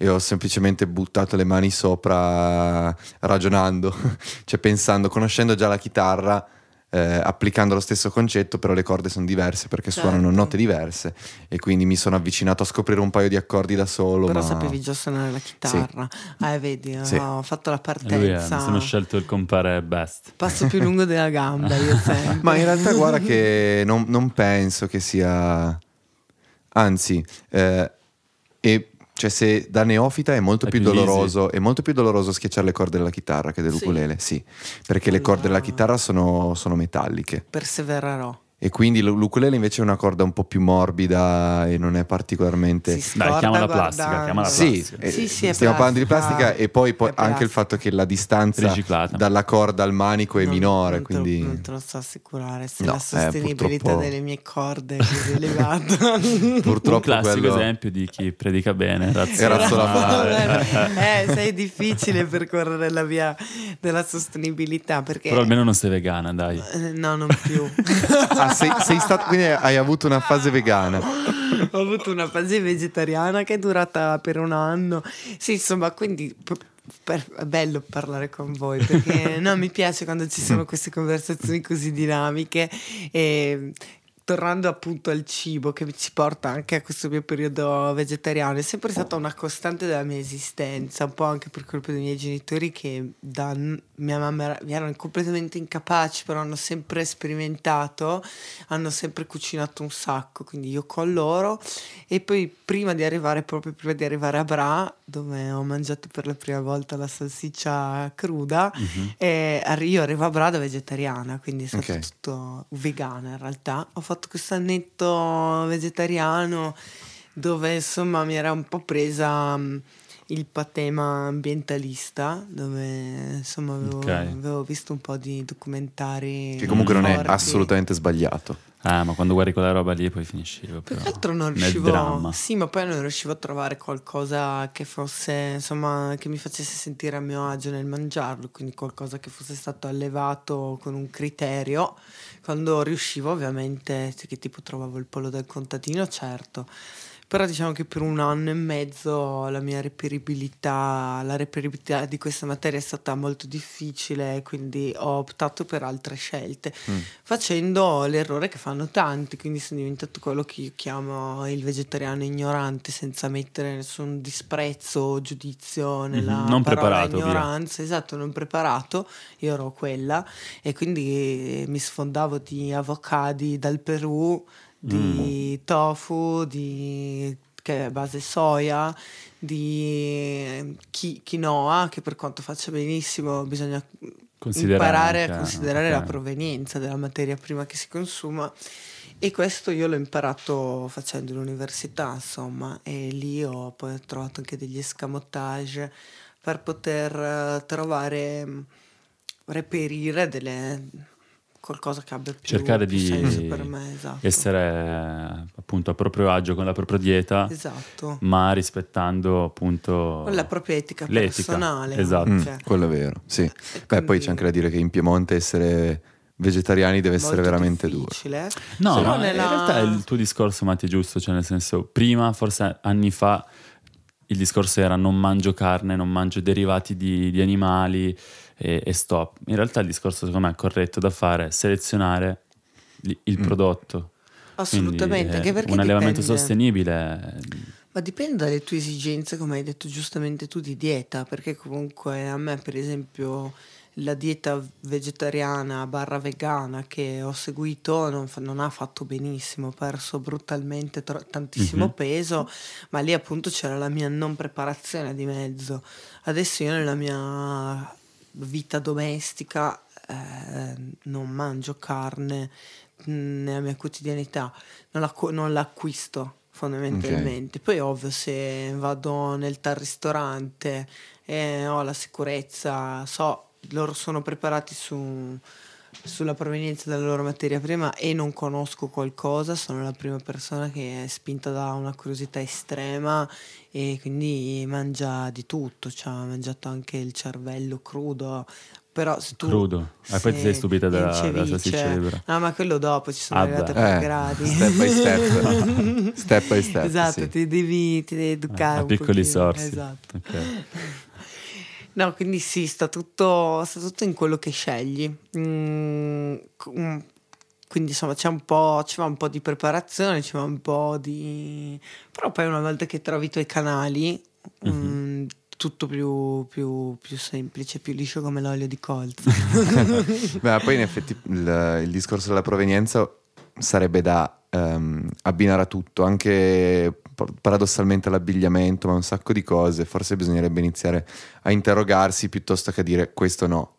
e ho semplicemente buttato le mani sopra ragionando, cioè pensando, conoscendo già la chitarra eh, applicando lo stesso concetto, però le corde sono diverse perché certo. suonano note diverse e quindi mi sono avvicinato a scoprire un paio di accordi da solo. Però ma... sapevi già suonare la chitarra. Sì. Eh, vedi, sì. ho fatto la partenza. Lui è, mi sono scelto il compare best. Passo più lungo della gamba, io sempre. ma in realtà guarda che non, non penso che sia... Anzi, eh, e cioè se da neofita è molto, più, più doloroso, è molto più doloroso schiacciare le corde della chitarra che dell'ukulele, sì, sì perché allora... le corde della chitarra sono, sono metalliche. Persevererò. E quindi l'ukulele invece è una corda un po' più morbida e non è particolarmente. Si Dai, chiama la plastica. Chiama la sì, plastica. Eh, sì, sì, stiamo parlando di plastica e poi, poi anche il fatto che la distanza Riciclata. dalla corda al manico è non, minore. Non, quindi... te, non te lo so assicurare. Se no, la sostenibilità eh, purtroppo... delle mie corde è così elevata. purtroppo un classico quello... esempio di chi predica bene. Era solo male. eh, sei difficile percorrere la via della sostenibilità. Perché... Però almeno non sei vegana, dai. Eh, no, non più. sei, sei stato, quindi hai avuto una fase vegana. Ho avuto una fase vegetariana che è durata per un anno. Sì, insomma, quindi per, è bello parlare con voi perché no, mi piace quando ci sono queste conversazioni così dinamiche e tornando appunto al cibo che ci porta anche a questo mio periodo vegetariano, è sempre stata una costante della mia esistenza, un po' anche per colpa dei miei genitori che da mia mamma mi erano completamente incapaci, però hanno sempre sperimentato, hanno sempre cucinato un sacco, quindi io con loro e poi prima di arrivare proprio prima di arrivare a Bra, dove ho mangiato per la prima volta la salsiccia cruda, mm-hmm. io arrivo a Bra da vegetariana, quindi è stato okay. tutto vegano in realtà. Ho fatto fatto questo annetto vegetariano dove insomma mi era un po' presa um, il patema ambientalista dove insomma avevo, okay. avevo, visto un po' di documentari che comunque non è assolutamente sbagliato. Ah ma quando guardi quella roba lì poi finisci più che altro non riuscivo sì ma poi non riuscivo a trovare qualcosa che fosse insomma che mi facesse sentire a mio agio nel mangiarlo quindi qualcosa che fosse stato allevato con un criterio quando riuscivo ovviamente, che tipo trovavo il pollo del contadino, certo. Però diciamo che per un anno e mezzo la mia reperibilità, la reperibilità di questa materia è stata molto difficile, quindi ho optato per altre scelte, mm. facendo l'errore che fanno tanti, quindi sono diventato quello che io chiamo il vegetariano ignorante, senza mettere nessun disprezzo o giudizio nella mm-hmm. non preparato, ignoranza, via. esatto, non preparato, io ero quella e quindi mi sfondavo di avocadi dal Perù di mm. tofu, di che è base soia, di chi, quinoa, che per quanto faccia benissimo bisogna imparare a considerare okay. la provenienza della materia prima che si consuma. E questo io l'ho imparato facendo l'università, insomma, e lì ho poi trovato anche degli escamotage per poter eh, trovare, reperire delle qualcosa che abbia più, cercare più di per me, esatto. essere appunto a proprio agio con la propria dieta, esatto. ma rispettando appunto con la propria etica l'etica. personale. Esatto, mm, quello è vero. Sì. Beh, quindi... poi c'è anche da dire che in Piemonte essere vegetariani deve essere veramente difficile. duro. No, ma nella... in realtà il tuo discorso, Matti, è giusto, cioè nel senso, prima, forse anni fa, il discorso era non mangio carne, non mangio derivati di, di animali e, e, stop. In realtà il discorso secondo me è corretto da fare è selezionare il mm. prodotto. Assolutamente, Quindi, anche un allevamento sostenibile. Ma dipende dalle tue esigenze, come hai detto giustamente tu, di dieta, perché comunque a me per esempio la dieta vegetariana barra vegana che ho seguito non, non ha fatto benissimo, ho perso brutalmente tro- tantissimo mm-hmm. peso, ma lì appunto c'era la mia non preparazione di mezzo. Adesso io nella mia vita domestica eh, non mangio carne nella mia quotidianità, non, l'acqu- non l'acquisto fondamentalmente. Okay. Poi ovvio se vado nel tal ristorante e ho la sicurezza, so, loro sono preparati su, sulla provenienza della loro materia prima e non conosco qualcosa, sono la prima persona che è spinta da una curiosità estrema e quindi mangia di tutto, cioè, ha mangiato anche il cervello crudo. Però se tu crudo, e ah, poi ti sei stupita della, della salsiccia libera. No, ma quello dopo ci sono ah, arrivate per eh, gradi. Step by step. step by step. Esatto, sì. ti, devi, ti devi educare. A piccoli pochino. sorsi. Esatto. Okay. No, quindi sì, sta tutto, sta tutto in quello che scegli. Mm, mm, quindi insomma c'è un po', ci va un po' di preparazione, ci va un po' di... però poi una volta che trovi i tuoi canali, mm-hmm. mh, tutto più, più, più, semplice, più liscio come l'olio di colza. Beh, poi in effetti il, il discorso della provenienza sarebbe da ehm, abbinare a tutto, anche paradossalmente l'abbigliamento, ma un sacco di cose, forse bisognerebbe iniziare a interrogarsi piuttosto che a dire questo no.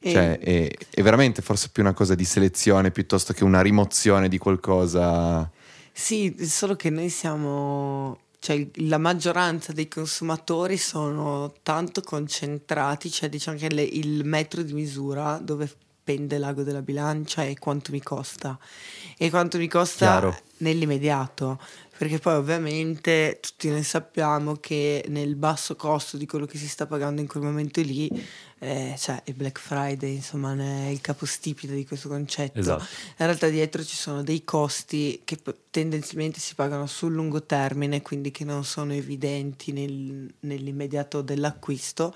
E... Cioè, è, è, veramente forse più una cosa di selezione piuttosto che una rimozione di qualcosa. Sì, solo che noi siamo cioè la maggioranza dei consumatori sono tanto concentrati, cioè diciamo che le, il metro di misura dove pende l'ago della bilancia è quanto mi costa e quanto mi costa Chiaro. nell'immediato perché poi ovviamente tutti noi sappiamo che nel basso costo di quello che si sta pagando in quel momento lì, eh, cioè il Black Friday insomma è il capostipite di questo concetto. Esatto. In realtà dietro ci sono dei costi che tendenzialmente si pagano sul lungo termine, quindi che non sono evidenti nel, nell'immediato dell'acquisto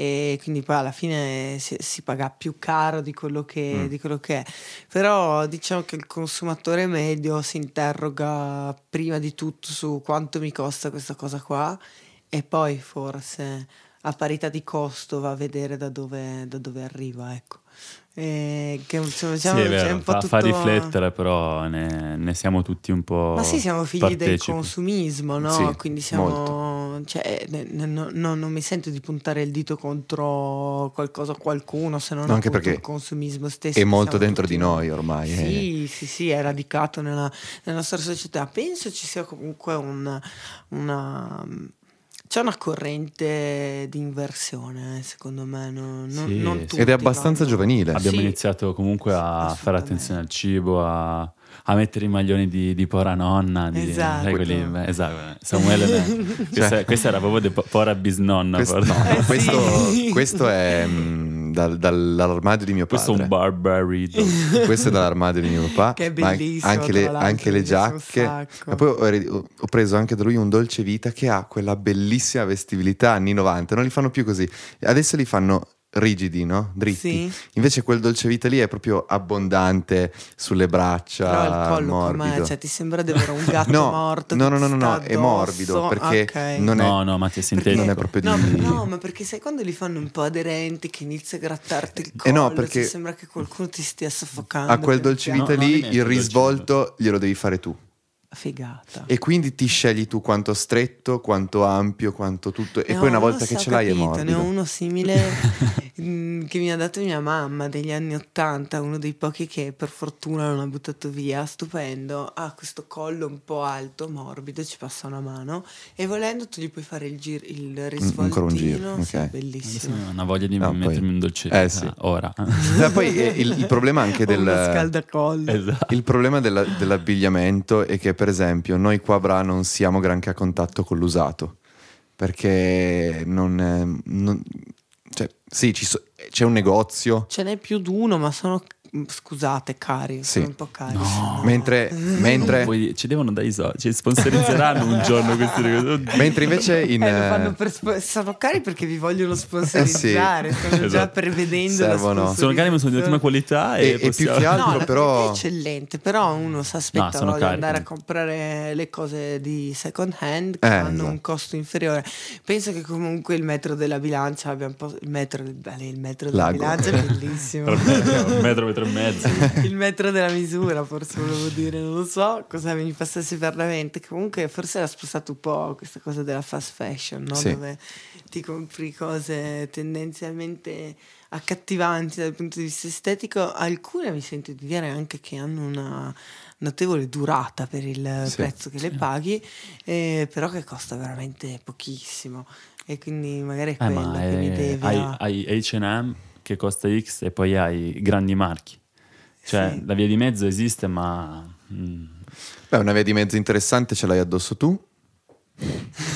e quindi poi alla fine si, si paga più caro di quello, che, mm. di quello, che, è. Però diciamo che il consumatore medio si interroga prima di tutto su quanto mi costa questa cosa qua e poi forse a parità di costo va a vedere da dove, da dove arriva, ecco. Eh, che diciamo, sì, è vero, fa, tutto... fa, riflettere, però ne, ne, siamo tutti un po'. Ma sì, siamo figli partecipi. del consumismo, no? Sì, Quindi siamo. Cioè, ne, ne, no, non mi sento di puntare il dito contro qualcosa o qualcuno, se non no, anche perché il consumismo stesso. È molto dentro di noi ormai. Sì, eh. sì, sì, è radicato nella, nella nostra società. Penso ci sia comunque un, una c'è una corrente di inversione, secondo me, non, sì, non tutti, ed è abbastanza no? giovanile. Abbiamo sì. iniziato comunque a fare attenzione al cibo, a, a mettere i maglioni di, di Pora Nonna. Di, esatto. Quelli, esatto. Samuele, cioè, questa, questa, era proprio di Pora Bisnonna. Questo, no, eh, questo, questo è... Mh, dal, dall'armadio di mio padre. Questo è un Barbary. Questo è dall'armadio di mio papà. che è bellissimo. Anche le, anche le giacche. Ma poi ho, ho, preso anche da lui un dolce vita che ha quella bellissima vestibilità anni 90. Non li fanno più così. Adesso li fanno rigidi, no? Dritti. Sì. Invece quel dolce vita lì è proprio abbondante sulle braccia. Però il collo morbido. com'è? Cioè, ti sembra di avere un gatto no, morto? No, no, no, no, no, è morbido perché okay. non è, no, no, ma ti sentito. Non è proprio no, di... no, ma perché sai quando li fanno un po' aderenti che inizia a grattarti il collo, eh no, perché sembra che qualcuno ti stia soffocando. A quel dolce vita no, lì il risvolto glielo devi fare tu. Figata. E quindi ti scegli tu quanto stretto, quanto ampio, quanto tutto. E ne poi una volta che ce l'hai capito, è morbido. Ne ho uno simile mm, che mi ha dato mia mamma degli anni Ottanta, uno dei pochi che per fortuna non ha buttato via, stupendo. Ha questo collo un po' alto, morbido, ci passa una mano. E volendo tu gli puoi fare il, gir- il risvoltino. Ancora un giro, ok. Sì, bellissimo. Sì, una voglia di no, mettermi poi... un dolcetto. Eh sì. ora. Ma poi eh, il, il, problema anche del... scaldacollo. Esatto. Il problema della, dell'abbigliamento è che per esempio, noi qua a Bra non siamo granché a contatto con l'usato, perché non... non cioè, sì, so, c'è un negozio. Ce n'è più di uno, ma sono scusate, cari, sì. sono un po' cari. No. Mentre, mentre... Poi ci devono dare i soldi, ci sponsorizzeranno un giorno questi ragazzi. Mentre invece in... Eh, per, sono cari perché vi vogliono sponsorizzare, eh sì. stanno esatto. già prevedendo Servono. Sono cari ma sono di ottima qualità e, e, possiamo... e più che altro no, però... È eccellente, però uno si aspetta no, di andare a comprare le cose di second hand che eh, hanno esatto. un costo inferiore. Penso che comunque il metro della bilancia abbia un po'... Il metro, il metro della Lago. bilancia è bellissimo. il metro, metro metro e mezzo. il metro della misura, forse volevo dire, non lo so cosa mi passasse per la mente. Comunque, forse era spostato un po' questa cosa della fast fashion, no? sì. dove ti compri cose tendenzialmente accattivanti dal punto di vista estetico. Alcune mi sento di dire anche che hanno una notevole durata per il sì. prezzo che le paghi, eh, però che costa veramente pochissimo. E quindi magari è eh, quello che mi devi. Hai, hai HM che costa X e poi hai grandi marchi. Cioè, sì. la via di mezzo esiste, ma. Mm. Beh, una via di mezzo interessante ce l'hai addosso tu.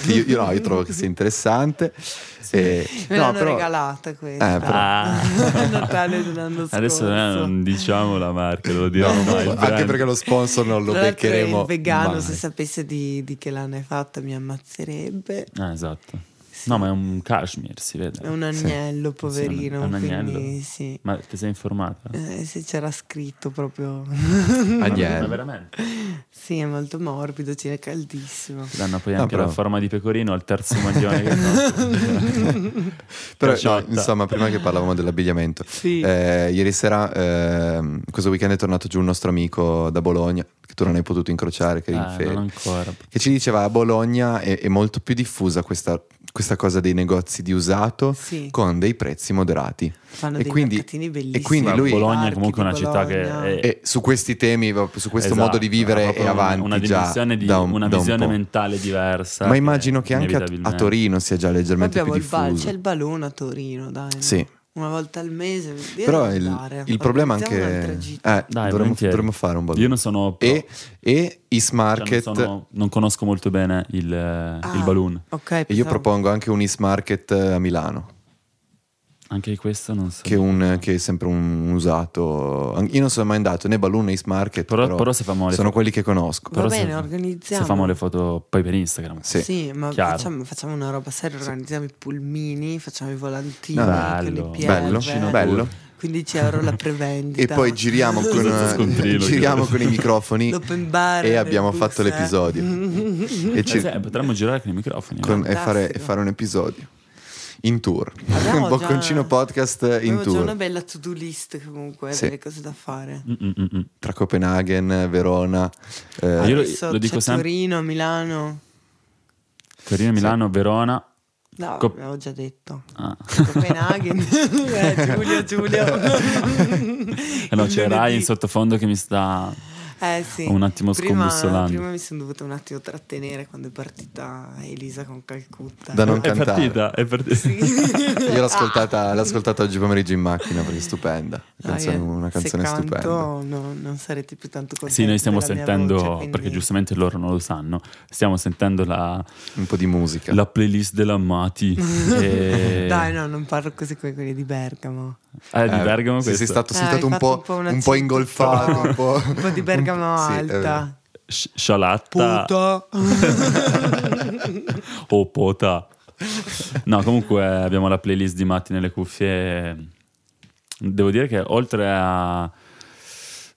io, io, no, io trovo che sia interessante. Sì. E, Me no, l'hanno però... regalata questa. Eh, però... ah. Natale dell'anno scorso. Adesso non diciamo la marca, lo dirò. No, anche perché lo sponsor non lo Tra beccheremo. Il vegano, mai. se sapesse di, di che l'anno è fatta, mi ammazzerebbe. Ah, esatto. No, ma è un cashmere, si vede. È un agnello, sì. poverino. È un agnello. Quindi, sì. Ma ti sei informata? Eh, sì, c'era scritto proprio. agnello. Ma veramente? Sì, è molto morbido, tiene caldissimo. Danno poi anche no, però... la forma di pecorino al terzo maglione che Però no, insomma, prima che parlavamo dell'abbigliamento, sì. eh, ieri sera, eh, questo weekend è tornato giù un nostro amico da Bologna, che tu non hai potuto incrociare, che, eh, non ancora. che ci diceva a Bologna è, è molto più diffusa questa, questa, cosa dei negozi di usato sì. con dei prezzi moderati. Fanno e dei quindi, bellissimi. E quindi lui, Bologna è comunque una città che è, e su questi temi, su questo esatto, modo di vivere è avanti una, una di, da un, una visione un mentale diversa. Ma immagino che anche a, a, Torino sia già leggermente più diffuso. Bal, c'è il balloon a Torino, dai. Sì una volta al mese. Però il, il problema anche. Eh, Dai, dovremmo, dovremmo, fare un po'. Io non sono. Pro. E, e East Market. Cioè non, sono, non, conosco molto bene il, ah, il balloon. Okay, e io propongo anche un East Market a Milano. Anche di questo non so. Che, un, che, è sempre un usato. Io non sono mai andato né Balloon né East Market. Però, però, però se famo le sono foto, quelli che conosco. Va però bene, se, organizziamo. Se famo le foto poi per Instagram. Sì, sì ma facciamo, facciamo, una roba seria. Organizziamo i pulmini, facciamo i volantini. No, bello, bello, bello. bello. 15 euro la prevendita. e poi giriamo con, giriamo con i microfoni e abbiamo fatto l'episodio. e ci... eh, potremmo girare con i microfoni. Con, e, fare, e fare un episodio in tour. Un Bocconcino già, podcast in tour. C'è una bella to-do list comunque, sì. delle cose da fare. Mm-mm-mm. Tra Copenaghen, Verona. Eh. Io lo, lo dico sempre. Torino, Milano. Torino, Milano, sì. Verona. No, Cop- l'avevo già detto. Ah. Copenaghen. eh, Giulio, Giulio. eh no, c'è in sottofondo che mi sta eh, sì. un attimo prima, scombussolando. Prima mi sono dovuta un attimo trattenere quando è partita Elisa con Calcutta. Da non è cantare. Partita, è partita. Sì. Io l'ho ascoltata, l'ho ascoltata, oggi pomeriggio in macchina perché è stupenda. Canzone, una canzone se stupenda. Canto, no, non sarete più tanto contenti. Sì, noi stiamo sentendo, voce, quindi... perché giustamente loro non lo sanno, stiamo sentendo la, un po' di musica. La playlist della Mati. e... Dai, no, non parlo così come quelli di Bergamo. Ah, di eh, Bergamo sì, sei stato, sei stato un, po', un, po un po' ingolfato. Un po', un po' di Bergamo alta. Sì, Scialatta. Puta. oh, pota. No, comunque abbiamo la playlist di Matti nelle cuffie. Devo dire che oltre a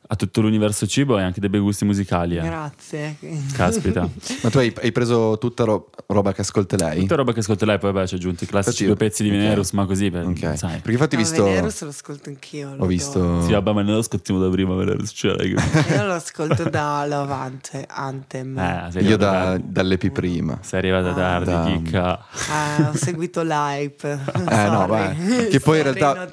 a tutto l'universo cibo e anche dei bei gusti musicali. Eh. Grazie. Caspita. Ma tu hai, hai preso tutta ro- roba che ascolta lei? Tutta roba che ascolta lei, poi vabbè, ci aggiunti i classici due pezzi di Venerus, okay. ma così per, okay. sai. Perché infatti ho visto... Venerus lo ascolto anch'io. Ho visto... Sì, vabbè, ma noi lo ascoltiamo da prima Venerus. Cioè, Io lo ascolto da Love Anthem. Eh, Io da, dall'EP prima. Sei arrivata ah, tardi, da... chicca. Ah, ho seguito l'hype. eh no, vai. Che poi in realtà...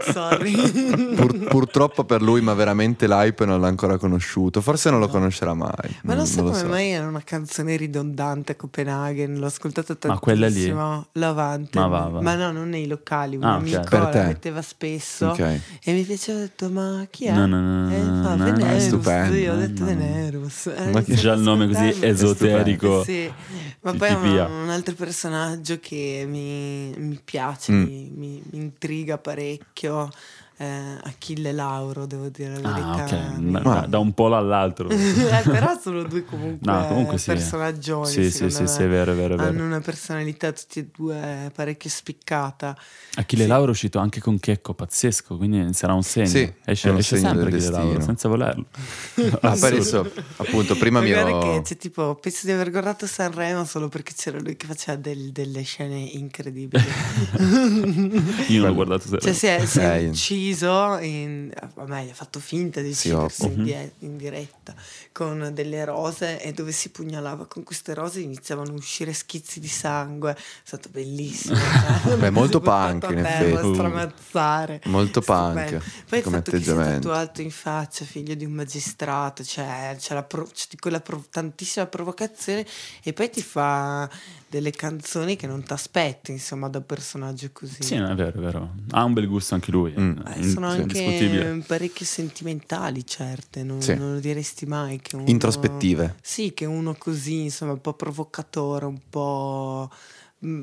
Pur, purtroppo per lui, ma veramente l'hype non l'ha ancora conosciuto. Forse non lo conoscerà mai. Ma non, so non come so. mai era una canzone ridondante a Copenaghen. L'ho ascoltata tantissimo. Ma quella lì? Lavante. Ma, va, va. ma no, non nei locali. Un ah, amico okay. la metteva spesso. Okay. E mi piaceva, ho detto, ma chi è? No, no, no. E fa, no, Venerus. È stupendo. Io ho detto Venerus. Eh, ma che già il nome così esoterico. Sì. Ma poi è un, altro personaggio che mi, mi piace, mm. mi intriga parecchio eh, Achille Lauro, devo dire la ah, verità. Ah, ok, Ma, da un polo all'altro. eh, però sono due comunque, no, comunque sì. personaggioni. Sì, sì, sì, sì, è vero, è vero, è vero. Hanno una personalità tutti e due parecchio spiccata. Achille sì. Lauro è uscito anche con Checco, pazzesco, quindi sarà un segno. Sì, esce, un esce segno sempre Achille Lauro, senza volerlo. ah, per adesso, appunto, prima mi ho... che c'è tipo, penso di aver guardato Sanremo solo perché c'era lui che faceva del, delle scene incredibili. Io non l'ho guardato Sanremo. Cioè si è, si è ucciso in in, vabbè, ha fatto finta di uccidersi in, di- in, diretta con delle rose e dove si pugnalava con queste rose iniziavano a uscire schizzi di sangue. È stato bellissimo. Cioè, Beh, molto punk in effetti. stramazzare. Molto punk. Poi il fatto che sia tatuato in faccia, figlio di un magistrato, cioè c'è, la pro- c'è quella pro- tantissima provocazione e poi ti fa delle canzoni che non ti aspetti, insomma, da un personaggio così. Sì, è vero, è vero. Ha un bel gusto anche lui. Mm. Eh, sono anche parecchio sentimentali, certe, non, sì. non, lo diresti mai. Che uno, Introspettive. Sì, che uno così, insomma, un po' provocatore, un po'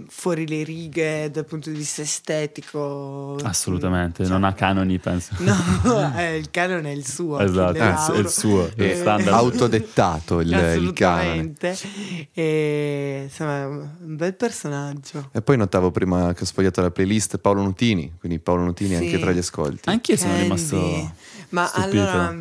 fuori le righe dal punto di vista estetico. Assolutamente, cioè, non ha canoni, penso. No, eh, il canone è il suo. Esatto, è il suo, è eh, autodettato il, il canone. E, insomma, un bel personaggio. E poi notavo prima che ho sfogliato la playlist Paolo Nutini, quindi Paolo Nutini sì. anche tra gli ascolti. Anch'io sono rimasto ma Stupito. allora...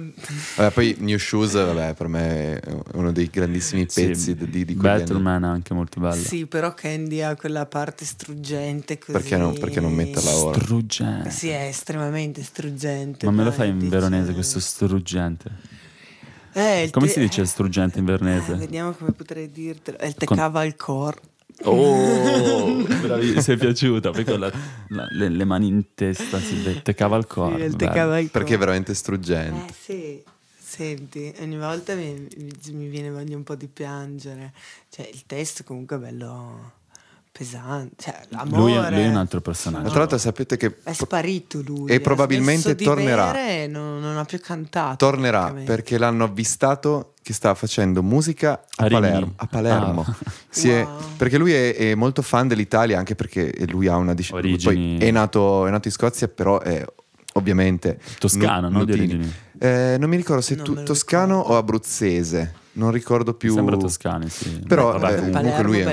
Vabbè, poi New Shoes, vabbè, per me è uno dei grandissimi pezzi sì, di, di Batman è anche molto bello. Sì, però Candy ha quella parte struggente così. Perché non, perché non metterla ora? Struggente. Sì, è estremamente struggente. Ma me lo fai in veronese questo struggente? Eh, come te... si dice struggente in veronese? Eh, vediamo come potrei dirtelo. È il te Con... cavalcor. Oh, bravi, sei piaciuta. Poi con la, la, le, le, mani in testa si vede cavalcore. Sì, Perché è veramente struggente. Eh, sì. Senti, ogni volta mi, mi viene voglia un po' di piangere. Cioè, il testo comunque è bello pesante. Cioè, lui, è, lui, è un altro personaggio. Tra l'altro, sapete che è sparito lui. E probabilmente tornerà. Non, non, ha più cantato. Tornerà perché l'hanno avvistato che sta facendo musica a, a Palermo. A Palermo. Ah. Wow. È, perché lui è, è, molto fan dell'Italia, anche perché lui ha una disciplina. Poi è nato, è nato, in Scozia, però è ovviamente toscano, no? Eh, non mi ricordo se tu, toscano ricordo. o abruzzese non ricordo più. Sembra Toscani, sì. Però Beh, eh, comunque lui è,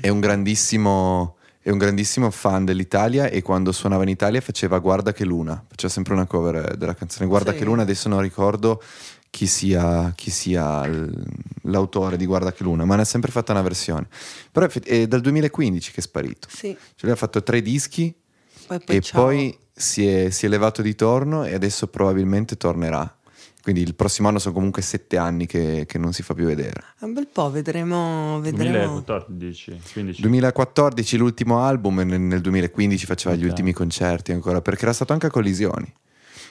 è, un grandissimo. È un grandissimo fan dell'Italia e quando suonava in Italia faceva Guarda che luna, faceva sempre una cover della canzone Guarda sì. che luna, adesso non ricordo chi sia, chi sia l'autore di Guarda che luna, ma ne ha sempre fatta una versione. Però è dal 2015 che è sparito. Sì. Cioè lui ha fatto tre dischi poi, poi e ciao. poi si è, si è levato di torno e adesso probabilmente tornerà. Quindi il prossimo anno sono comunque sette anni che, che non si fa più vedere. Un bel po', vedremo. vedremo. 2014, 15. 2014 l'ultimo album e nel 2015 faceva okay. gli ultimi concerti ancora, perché era stato anche a Collisioni.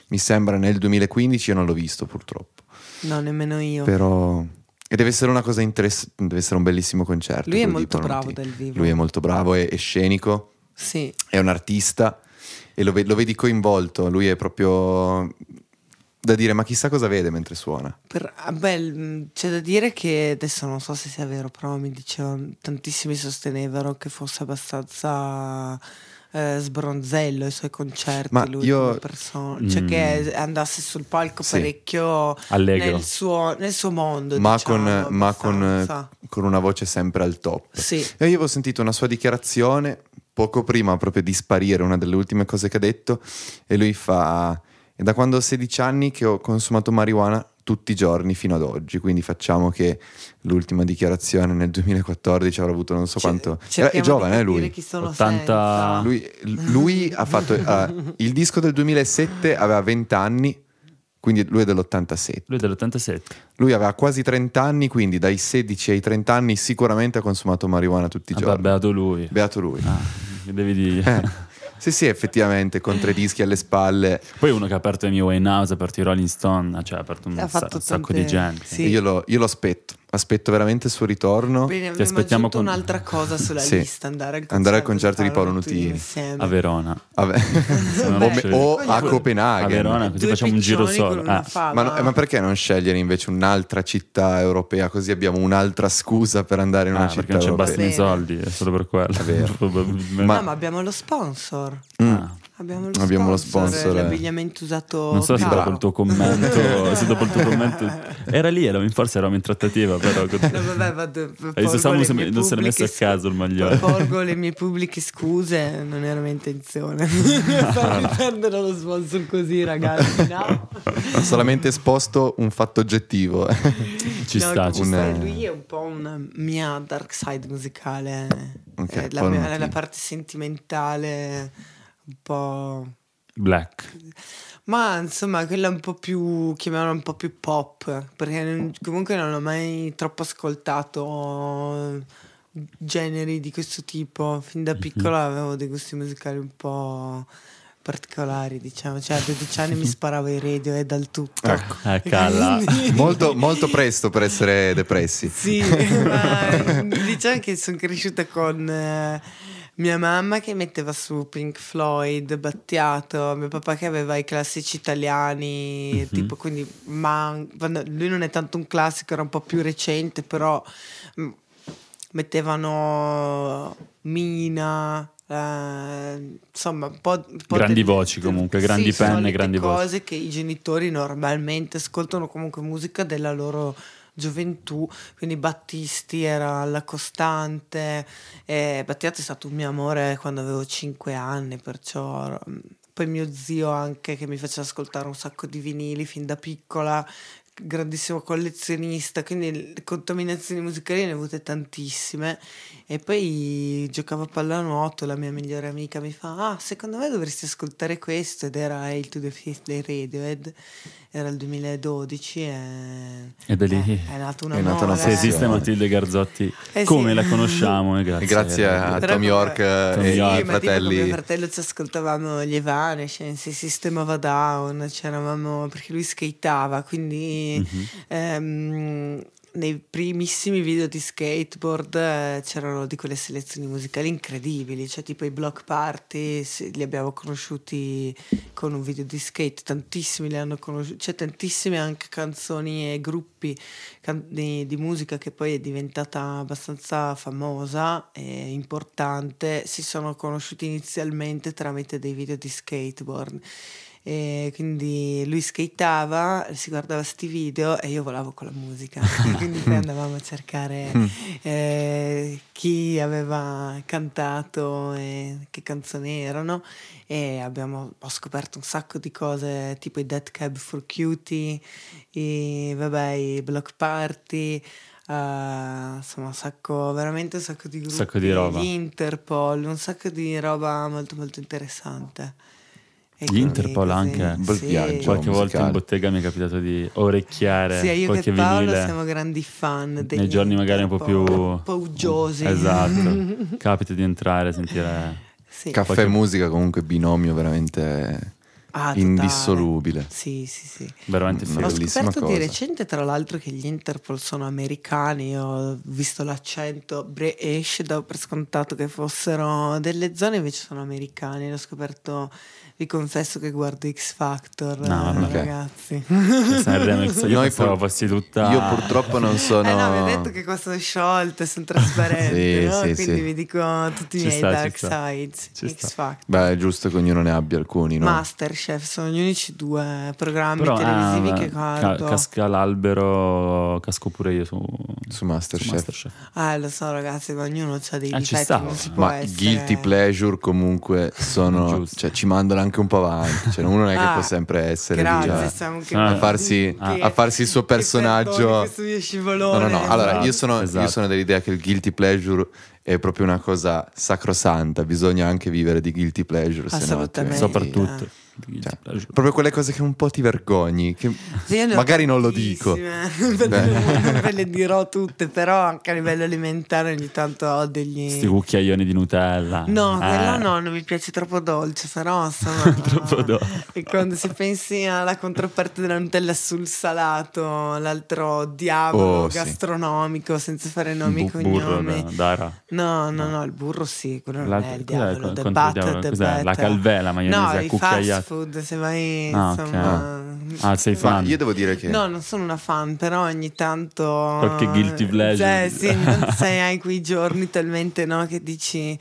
Mi sembra nel 2015, io non l'ho visto purtroppo. No, nemmeno io. Però... E deve essere una cosa interessante, deve essere un bellissimo concerto. Lui è molto bravo dal vivo. Lui è molto bravo, è, è scenico, sì. è un artista e lo, lo vedi coinvolto, lui è proprio da dire, ma chissà cosa vede mentre suona. Per, ah, beh, c'è da dire che adesso non so se sia vero, però mi dicevano, tantissimi sostenevano che fosse abbastanza eh, sbronzello i suoi concerti ma lui io... come persona, cioè mm. che andasse sul palco sì. parecchio nel suo, nel suo, mondo. Ma, diciamo, con, ma con, con, una voce sempre al top. Sì. E io avevo sentito una sua dichiarazione poco prima proprio di sparire, una delle ultime cose che ha detto, e lui fa è da quando ho 16 anni che ho consumato marijuana tutti i giorni fino ad oggi, quindi facciamo che l'ultima dichiarazione nel 2014 avrà avuto non so quanto... Era, è giovane, eh, lui. 80... Lui, lui ha fatto... Uh, il disco del 2007 aveva 20 anni, quindi lui è dell'87. Lui è dell'87. Lui aveva quasi 30 anni, quindi dai 16 ai 30 anni sicuramente ha consumato marijuana tutti i ah, giorni. beato lui. Beato lui. Ah, che devi dire? Eh. Sì, sì, effettivamente, con tre dischi alle spalle. Poi uno che ha aperto i miei Way Now, ha aperto i Rolling Stone, cioè ha aperto un sa- tante... sacco di gente. Sì. Io, lo, io lo aspetto aspetto veramente il suo ritorno. Bene, Ti aspettiamo con un'altra cosa sulla sì. lista: andare al concerto, andare al concerto di Paolo Nutini a Verona a o a Copenaghen. A Verona, così facciamo un giro solo. Ah. Ma, no, ma, perché non scegliere invece un'altra città europea? Così abbiamo un'altra scusa per andare in una ah, città perché europea. Perché non c'è bastano i soldi, è solo per quello. È vero. ma, no, ma abbiamo lo sponsor. Mm. Ah. Abbiamo lo Abbiamo sponsor, lo sponsor. L'abbigliamento usato. Non so se dopo il tuo commento. se dopo il tuo commento. Era lì, eravamo, forse eravamo in trattativa, però. No, vabbè, vado, Samu non se l'è messo a caso il maglione. Porgo le mie pubbliche scuse, non era mia intenzione. Farmi perdere lo sponsor così, ragazzi. No? Ho solamente esposto un fatto oggettivo. ci no, sta, ci sta. Lui è un po' una mia dark side musicale. Okay, eh, la, mia, la parte sentimentale un po'... Black. Ma insomma, quella un po' più, chiamiamola un po' più pop, perché comunque non ho mai troppo ascoltato generi di questo tipo. Fin da mhm. piccola avevo dei gusti musicali un po' particolari, diciamo. Cioè, a 12 anni mi sparavo i radio e dal tutto. Ecco, eh, quindi... molto, molto presto per essere depressi. sì, ma diciamo che sono cresciuta con... Eh, mia mamma che metteva su Pink Floyd, Battiato, mio papà che aveva i classici italiani, mm-hmm. tipo quindi, ma lui non è tanto un classico, era un po' più recente, però mm, mettevano Mina, eh, insomma, un po', un po grandi delle, voci comunque, grandi sì, penne, grandi cose voci. cose che i genitori normalmente ascoltano comunque musica della loro gioventù, quindi Battisti era alla costante, e Battiato è stato un mio amore quando avevo 5 anni, perciò poi mio zio anche che mi faceva ascoltare un sacco di vinili fin da piccola, grandissimo collezionista, quindi le contaminazioni musicali ne ho avute tantissime. E poi giocavo a pallanuoto, la mia migliore amica mi fa: Ah, secondo me dovresti ascoltare questo. Ed era Hail to the Fifth dei Radiohead era il 2012 e, e da lì è, è nata una, è nata una Se esiste Matilde Garzotti eh come sì. la conosciamo? grazie, grazie a Tom York e i miei fratelli. Con mio fratello ci ascoltavamo gli Evanescence, si sistemava down, c'eravamo perché lui skateava, quindi mm-hmm. ehm, nei primissimi video di skateboard eh, c'erano di quelle selezioni musicali incredibili, cioè tipo i block party, li abbiamo conosciuti con un video di skate, tantissimi li hanno conosciuti, c'è tantissime anche canzoni e gruppi can- di, di, musica che poi è diventata abbastanza famosa e importante, si sono conosciuti inizialmente tramite dei video di skateboard e quindi lui skateava, si guardava questi video e io volavo con la musica. quindi poi andavamo a cercare mm. eh, chi aveva cantato e che canzoni erano e abbiamo, ho scoperto un sacco di cose tipo i Dead Cab for Cutie, i, vabbè, i Block Party. Uh, insomma, un sacco, veramente un sacco di gruppi, un sacco di roba. Interpol, un sacco di roba molto molto interessante. Gli Interpol anche un bel sì. viaggio qualche musicale. volta in bottega mi è capitato di orecchiare sì, io qualche e Paolo vinile siamo grandi fan degli nei giorni magari un po' più uggiosi esatto capita di entrare sentire sì. caffè qualche... e musica comunque binomio veramente ah, indissolubile sì sì sì veramente sì. ho scoperto cosa. di recente tra l'altro che gli Interpol sono americani ho visto l'accento British davo per scontato che fossero delle zone invece sono americani l'ho scoperto vi confesso che guardo X Factor, no, eh, okay. ragazzi. Io fossi tutta... Io purtroppo non sono... Eh no, mi ha detto che qua sono sciolte, sono trasparenti, sì, no? sì, Quindi sì. vi dico tutti i miei sta, dark sides. X. Factor. Beh, è giusto che ognuno ne abbia alcuni, no? Masterchef, sono gli unici due programmi Però, televisivi ah, che guardo. Ca- casca l'albero, casco pure io su, su Masterchef. Su Masterchef. Eh, lo so ragazzi, ma ognuno ha dei eh, difetti, non si può Ma essere... guilty pleasure comunque sono... cioè ci mandano anche un po' avanti. Cioè, uno non è che ah, può sempre essere grazie, lì, cioè, a, farsi, ah. a, farsi, il suo personaggio. No, no, no. Allora, io sono, esatto. io sono dell'idea che il guilty pleasure è proprio una cosa sacrosanta. Bisogna anche vivere di guilty pleasure. Assolutamente. Soprattutto. Cioè, proprio quelle cose che un po' ti vergogni, che magari non lo dico. Ve le dirò tutte, però anche a livello alimentare ogni tanto ho degli... Questi cucchiaioni di Nutella. No, eh. quello no, non mi piace troppo dolce, però insomma... troppo dolce. E quando si pensi alla controparte della Nutella sul salato, l'altro diavolo oh, gastronomico, sì. senza fare nomi e cognomi. Dara. No, no, no, il burro sì, quello non è il diavolo. È, Cos'è? La calvela, maionese no, cucchiaiata food, se vai ah, insomma... Okay. Ah, sei fan? io devo dire che... No, non sono una fan, però ogni tanto... Qualche guilty pleasure. Cioè, sì, non sai, hai quei giorni talmente, no, che dici...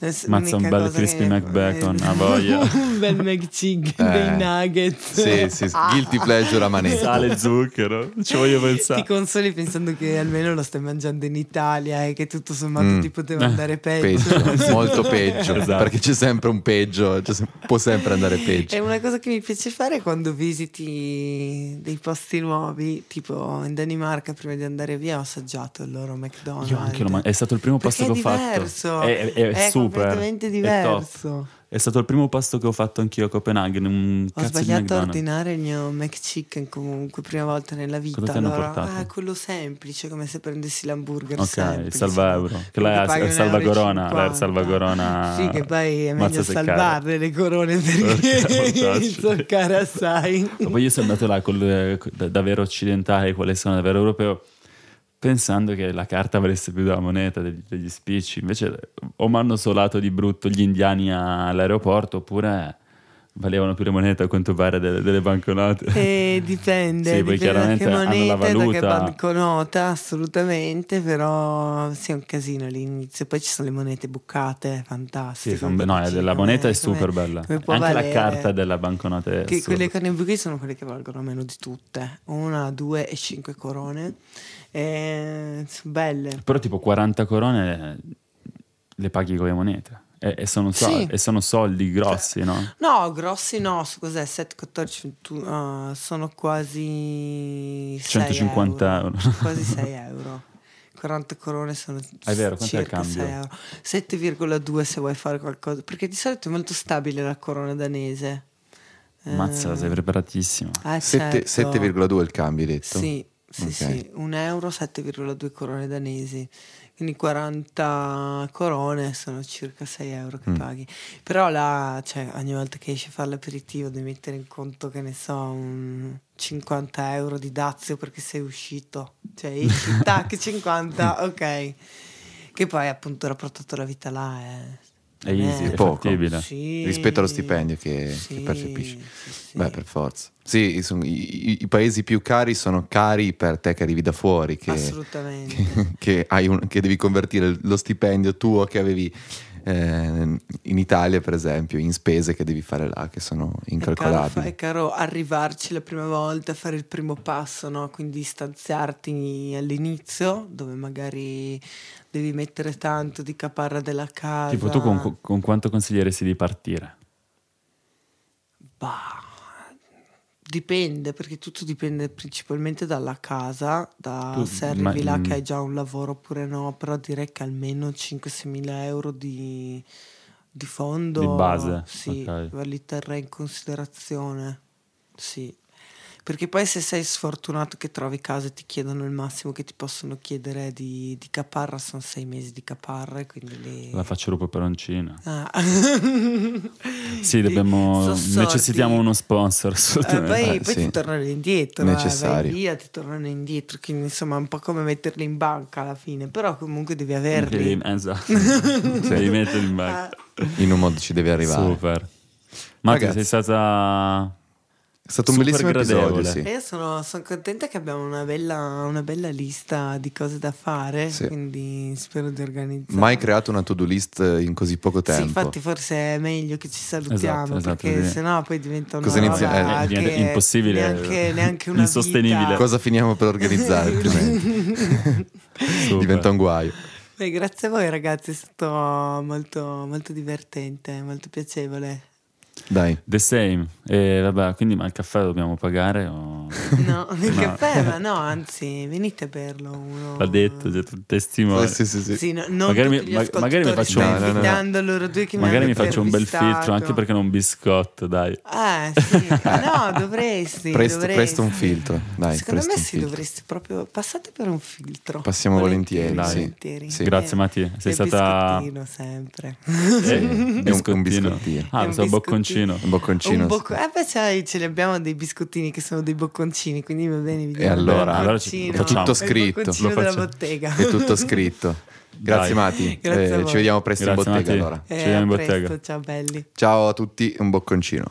Eh, Mazza un bel crispy che... McBacon, a voglia. un bel McChicken, eh. dei nuggets. Sì, sì, guilty pleasure a manetta. Sale e zucchero, ci voglio pensare. Ti consoli pensando che almeno lo stai mangiando in Italia e che tutto sommato mm. ti poteva andare peggio. peggio molto peggio, esatto. perché c'è sempre un peggio, cioè, può sempre andare peggio. È una cosa che mi piace fare quando visiti dei posti nuovi, tipo in Danimarca prima di andare via ho assaggiato il loro McDonald's. Io anche lo man- è stato il primo posto che ho diverso. fatto. È, è, è, è super. completamente diverso. È stato il primo pasto che ho fatto anch'io a Copenaghen. Un ho sbagliato a ordinare il mio McChicken comunque, prima volta nella vita. Cosa ti allora, hanno portato? Ah, quello semplice, come se prendessi l'hamburger Ok, semplice. il salva euro. Che è il salva corona. Salva corona. Sì, che poi è meglio salvarle le corone perché inzoccare assai. Ma poi io sono andato là col, davvero occidentale, quale sono davvero europeo pensando che la carta valesse più della moneta degli, degli spicci. Invece o mi hanno solato di brutto gli indiani all'aeroporto oppure valevano più le monete a quanto pare delle, delle banconote. Eh, dipende, sì, poi chiaramente da che moneta, valuta. da che banconota, assolutamente, però sì, è un casino all'inizio. Poi ci sono le monete buccate, fantastiche. Sì, son, no, la moneta è super bella. Anche valere, la carta della banconota è che Quelle con i buchi sono quelle che valgono meno di tutte. Una, due e cinque corone. E, sono belle. Però tipo 40 corone le paghi con le monete. E, e, sono, sì. e, sono, soldi grossi, no? No, grossi no, cos'è? 7, 14, 21, uh, sono quasi 150 euro. euro. quasi 6 euro. 40 corone sono è vero, quanto è il cambio? 7,2 se vuoi fare qualcosa, perché di solito è molto stabile la corona danese. Mazza, eh, sei preparatissimo. Eh, 7, certo. 7,2 il cambio, hai detto? Sì, sì, okay. sì, un euro, 7,2 corone danesi quindi 40 corone sono circa 6 euro che mm. paghi. Però là, cioè, ogni volta che esci a fare l'aperitivo devi mettere in conto, che ne so, un 50 euro di dazio perché sei uscito. Cioè, esci, tac, 50, ok. Che poi appunto rapportato alla vita là è è easy, eh, è poco sì, rispetto allo stipendio che, sì, che percepisci. Sì, Beh, per forza. Sì, sono, i, i, paesi più cari sono cari per te che arrivi da fuori. Che, Assolutamente. Che, che, un, che devi convertire lo stipendio tuo che avevi eh, in Italia, per esempio, in spese che devi fare là, che sono incalcolabili. È caro, è caro arrivarci la prima volta, fare il primo passo, no? quindi stanziarti all'inizio, dove magari devi mettere tanto di caparra della casa. Tipo, tu con, con quanto consiglieresti di partire? Bah Dipende, perché tutto dipende principalmente dalla casa, da tu, se arrivi ma, là che hai già un lavoro oppure no, però direi che almeno 5-6 mila euro di, di fondo di base sì, okay. li terrei in considerazione. Sì. Perché poi se sei sfortunato che trovi case e ti chiedono il massimo che ti possono chiedere di, di caparra, sono sei mesi di caparra. Quindi lì... La faccio peperoncina. Ah. sì, dobbiamo, necessitiamo uno sponsor. Eh, poi, eh, poi sì. ti tornano indietro. Necessario. Eh, vai via, ti tornano indietro. Quindi insomma è un po' come metterli in banca alla fine. Però comunque devi averli. Esatto. devi metterli in banca. In un modo ci devi arrivare. Super. Matti, sei stata è stato un bellissimo gradevole. episodio. Sì. Io sono, sono, contenta che abbiamo una bella, una bella, lista di cose da fare, sì. quindi spero di organizzare. Mai creato una to-do list in così poco tempo. Sì, infatti forse è meglio che ci salutiamo, esatto, esatto, perché sì. sennò poi diventa una Cosa inizia? Eh, che impossibile, neanche, neanche una insostenibile. Vita. Cosa finiamo per organizzare? diventa un guaio. Beh, grazie a voi ragazzi, è stato molto, molto divertente, molto piacevole. Dai. The same. E vabbè, quindi ma il caffè lo dobbiamo pagare? O... No, il no. caffè, ma no, anzi, venite a berlo. Uno... L'ha detto, c'è un testimone. Sì, sì, sì. sì no, magari, mi, ma, magari mi faccio un, no, no, loro due che magari mi faccio un bel filtro, anche perché non un biscotto, dai. Eh, sì. no, dovresti. Presto, dovresti. presto un filtro. Dai, Secondo me sì, dovresti proprio. Passate per un filtro. Passiamo volentieri. volentieri. Sì. Grazie, Matti. Sei stata. sempre. Eh, un, un biscottino. Ah, un bocconcino bocconcino. Un bocconcino. Un bocco- eh beh, sai, ce li abbiamo dei biscottini che sono dei bocconcini, quindi va bene. E allora, allora ci, tutto scritto. Lo della bottega. È tutto scritto. Grazie Dai. Mati, Grazie eh, ci vediamo presto Grazie in bottega Mati. allora. Eh, ci vediamo in bottega. Ciao belli. Ciao a tutti, un bocconcino.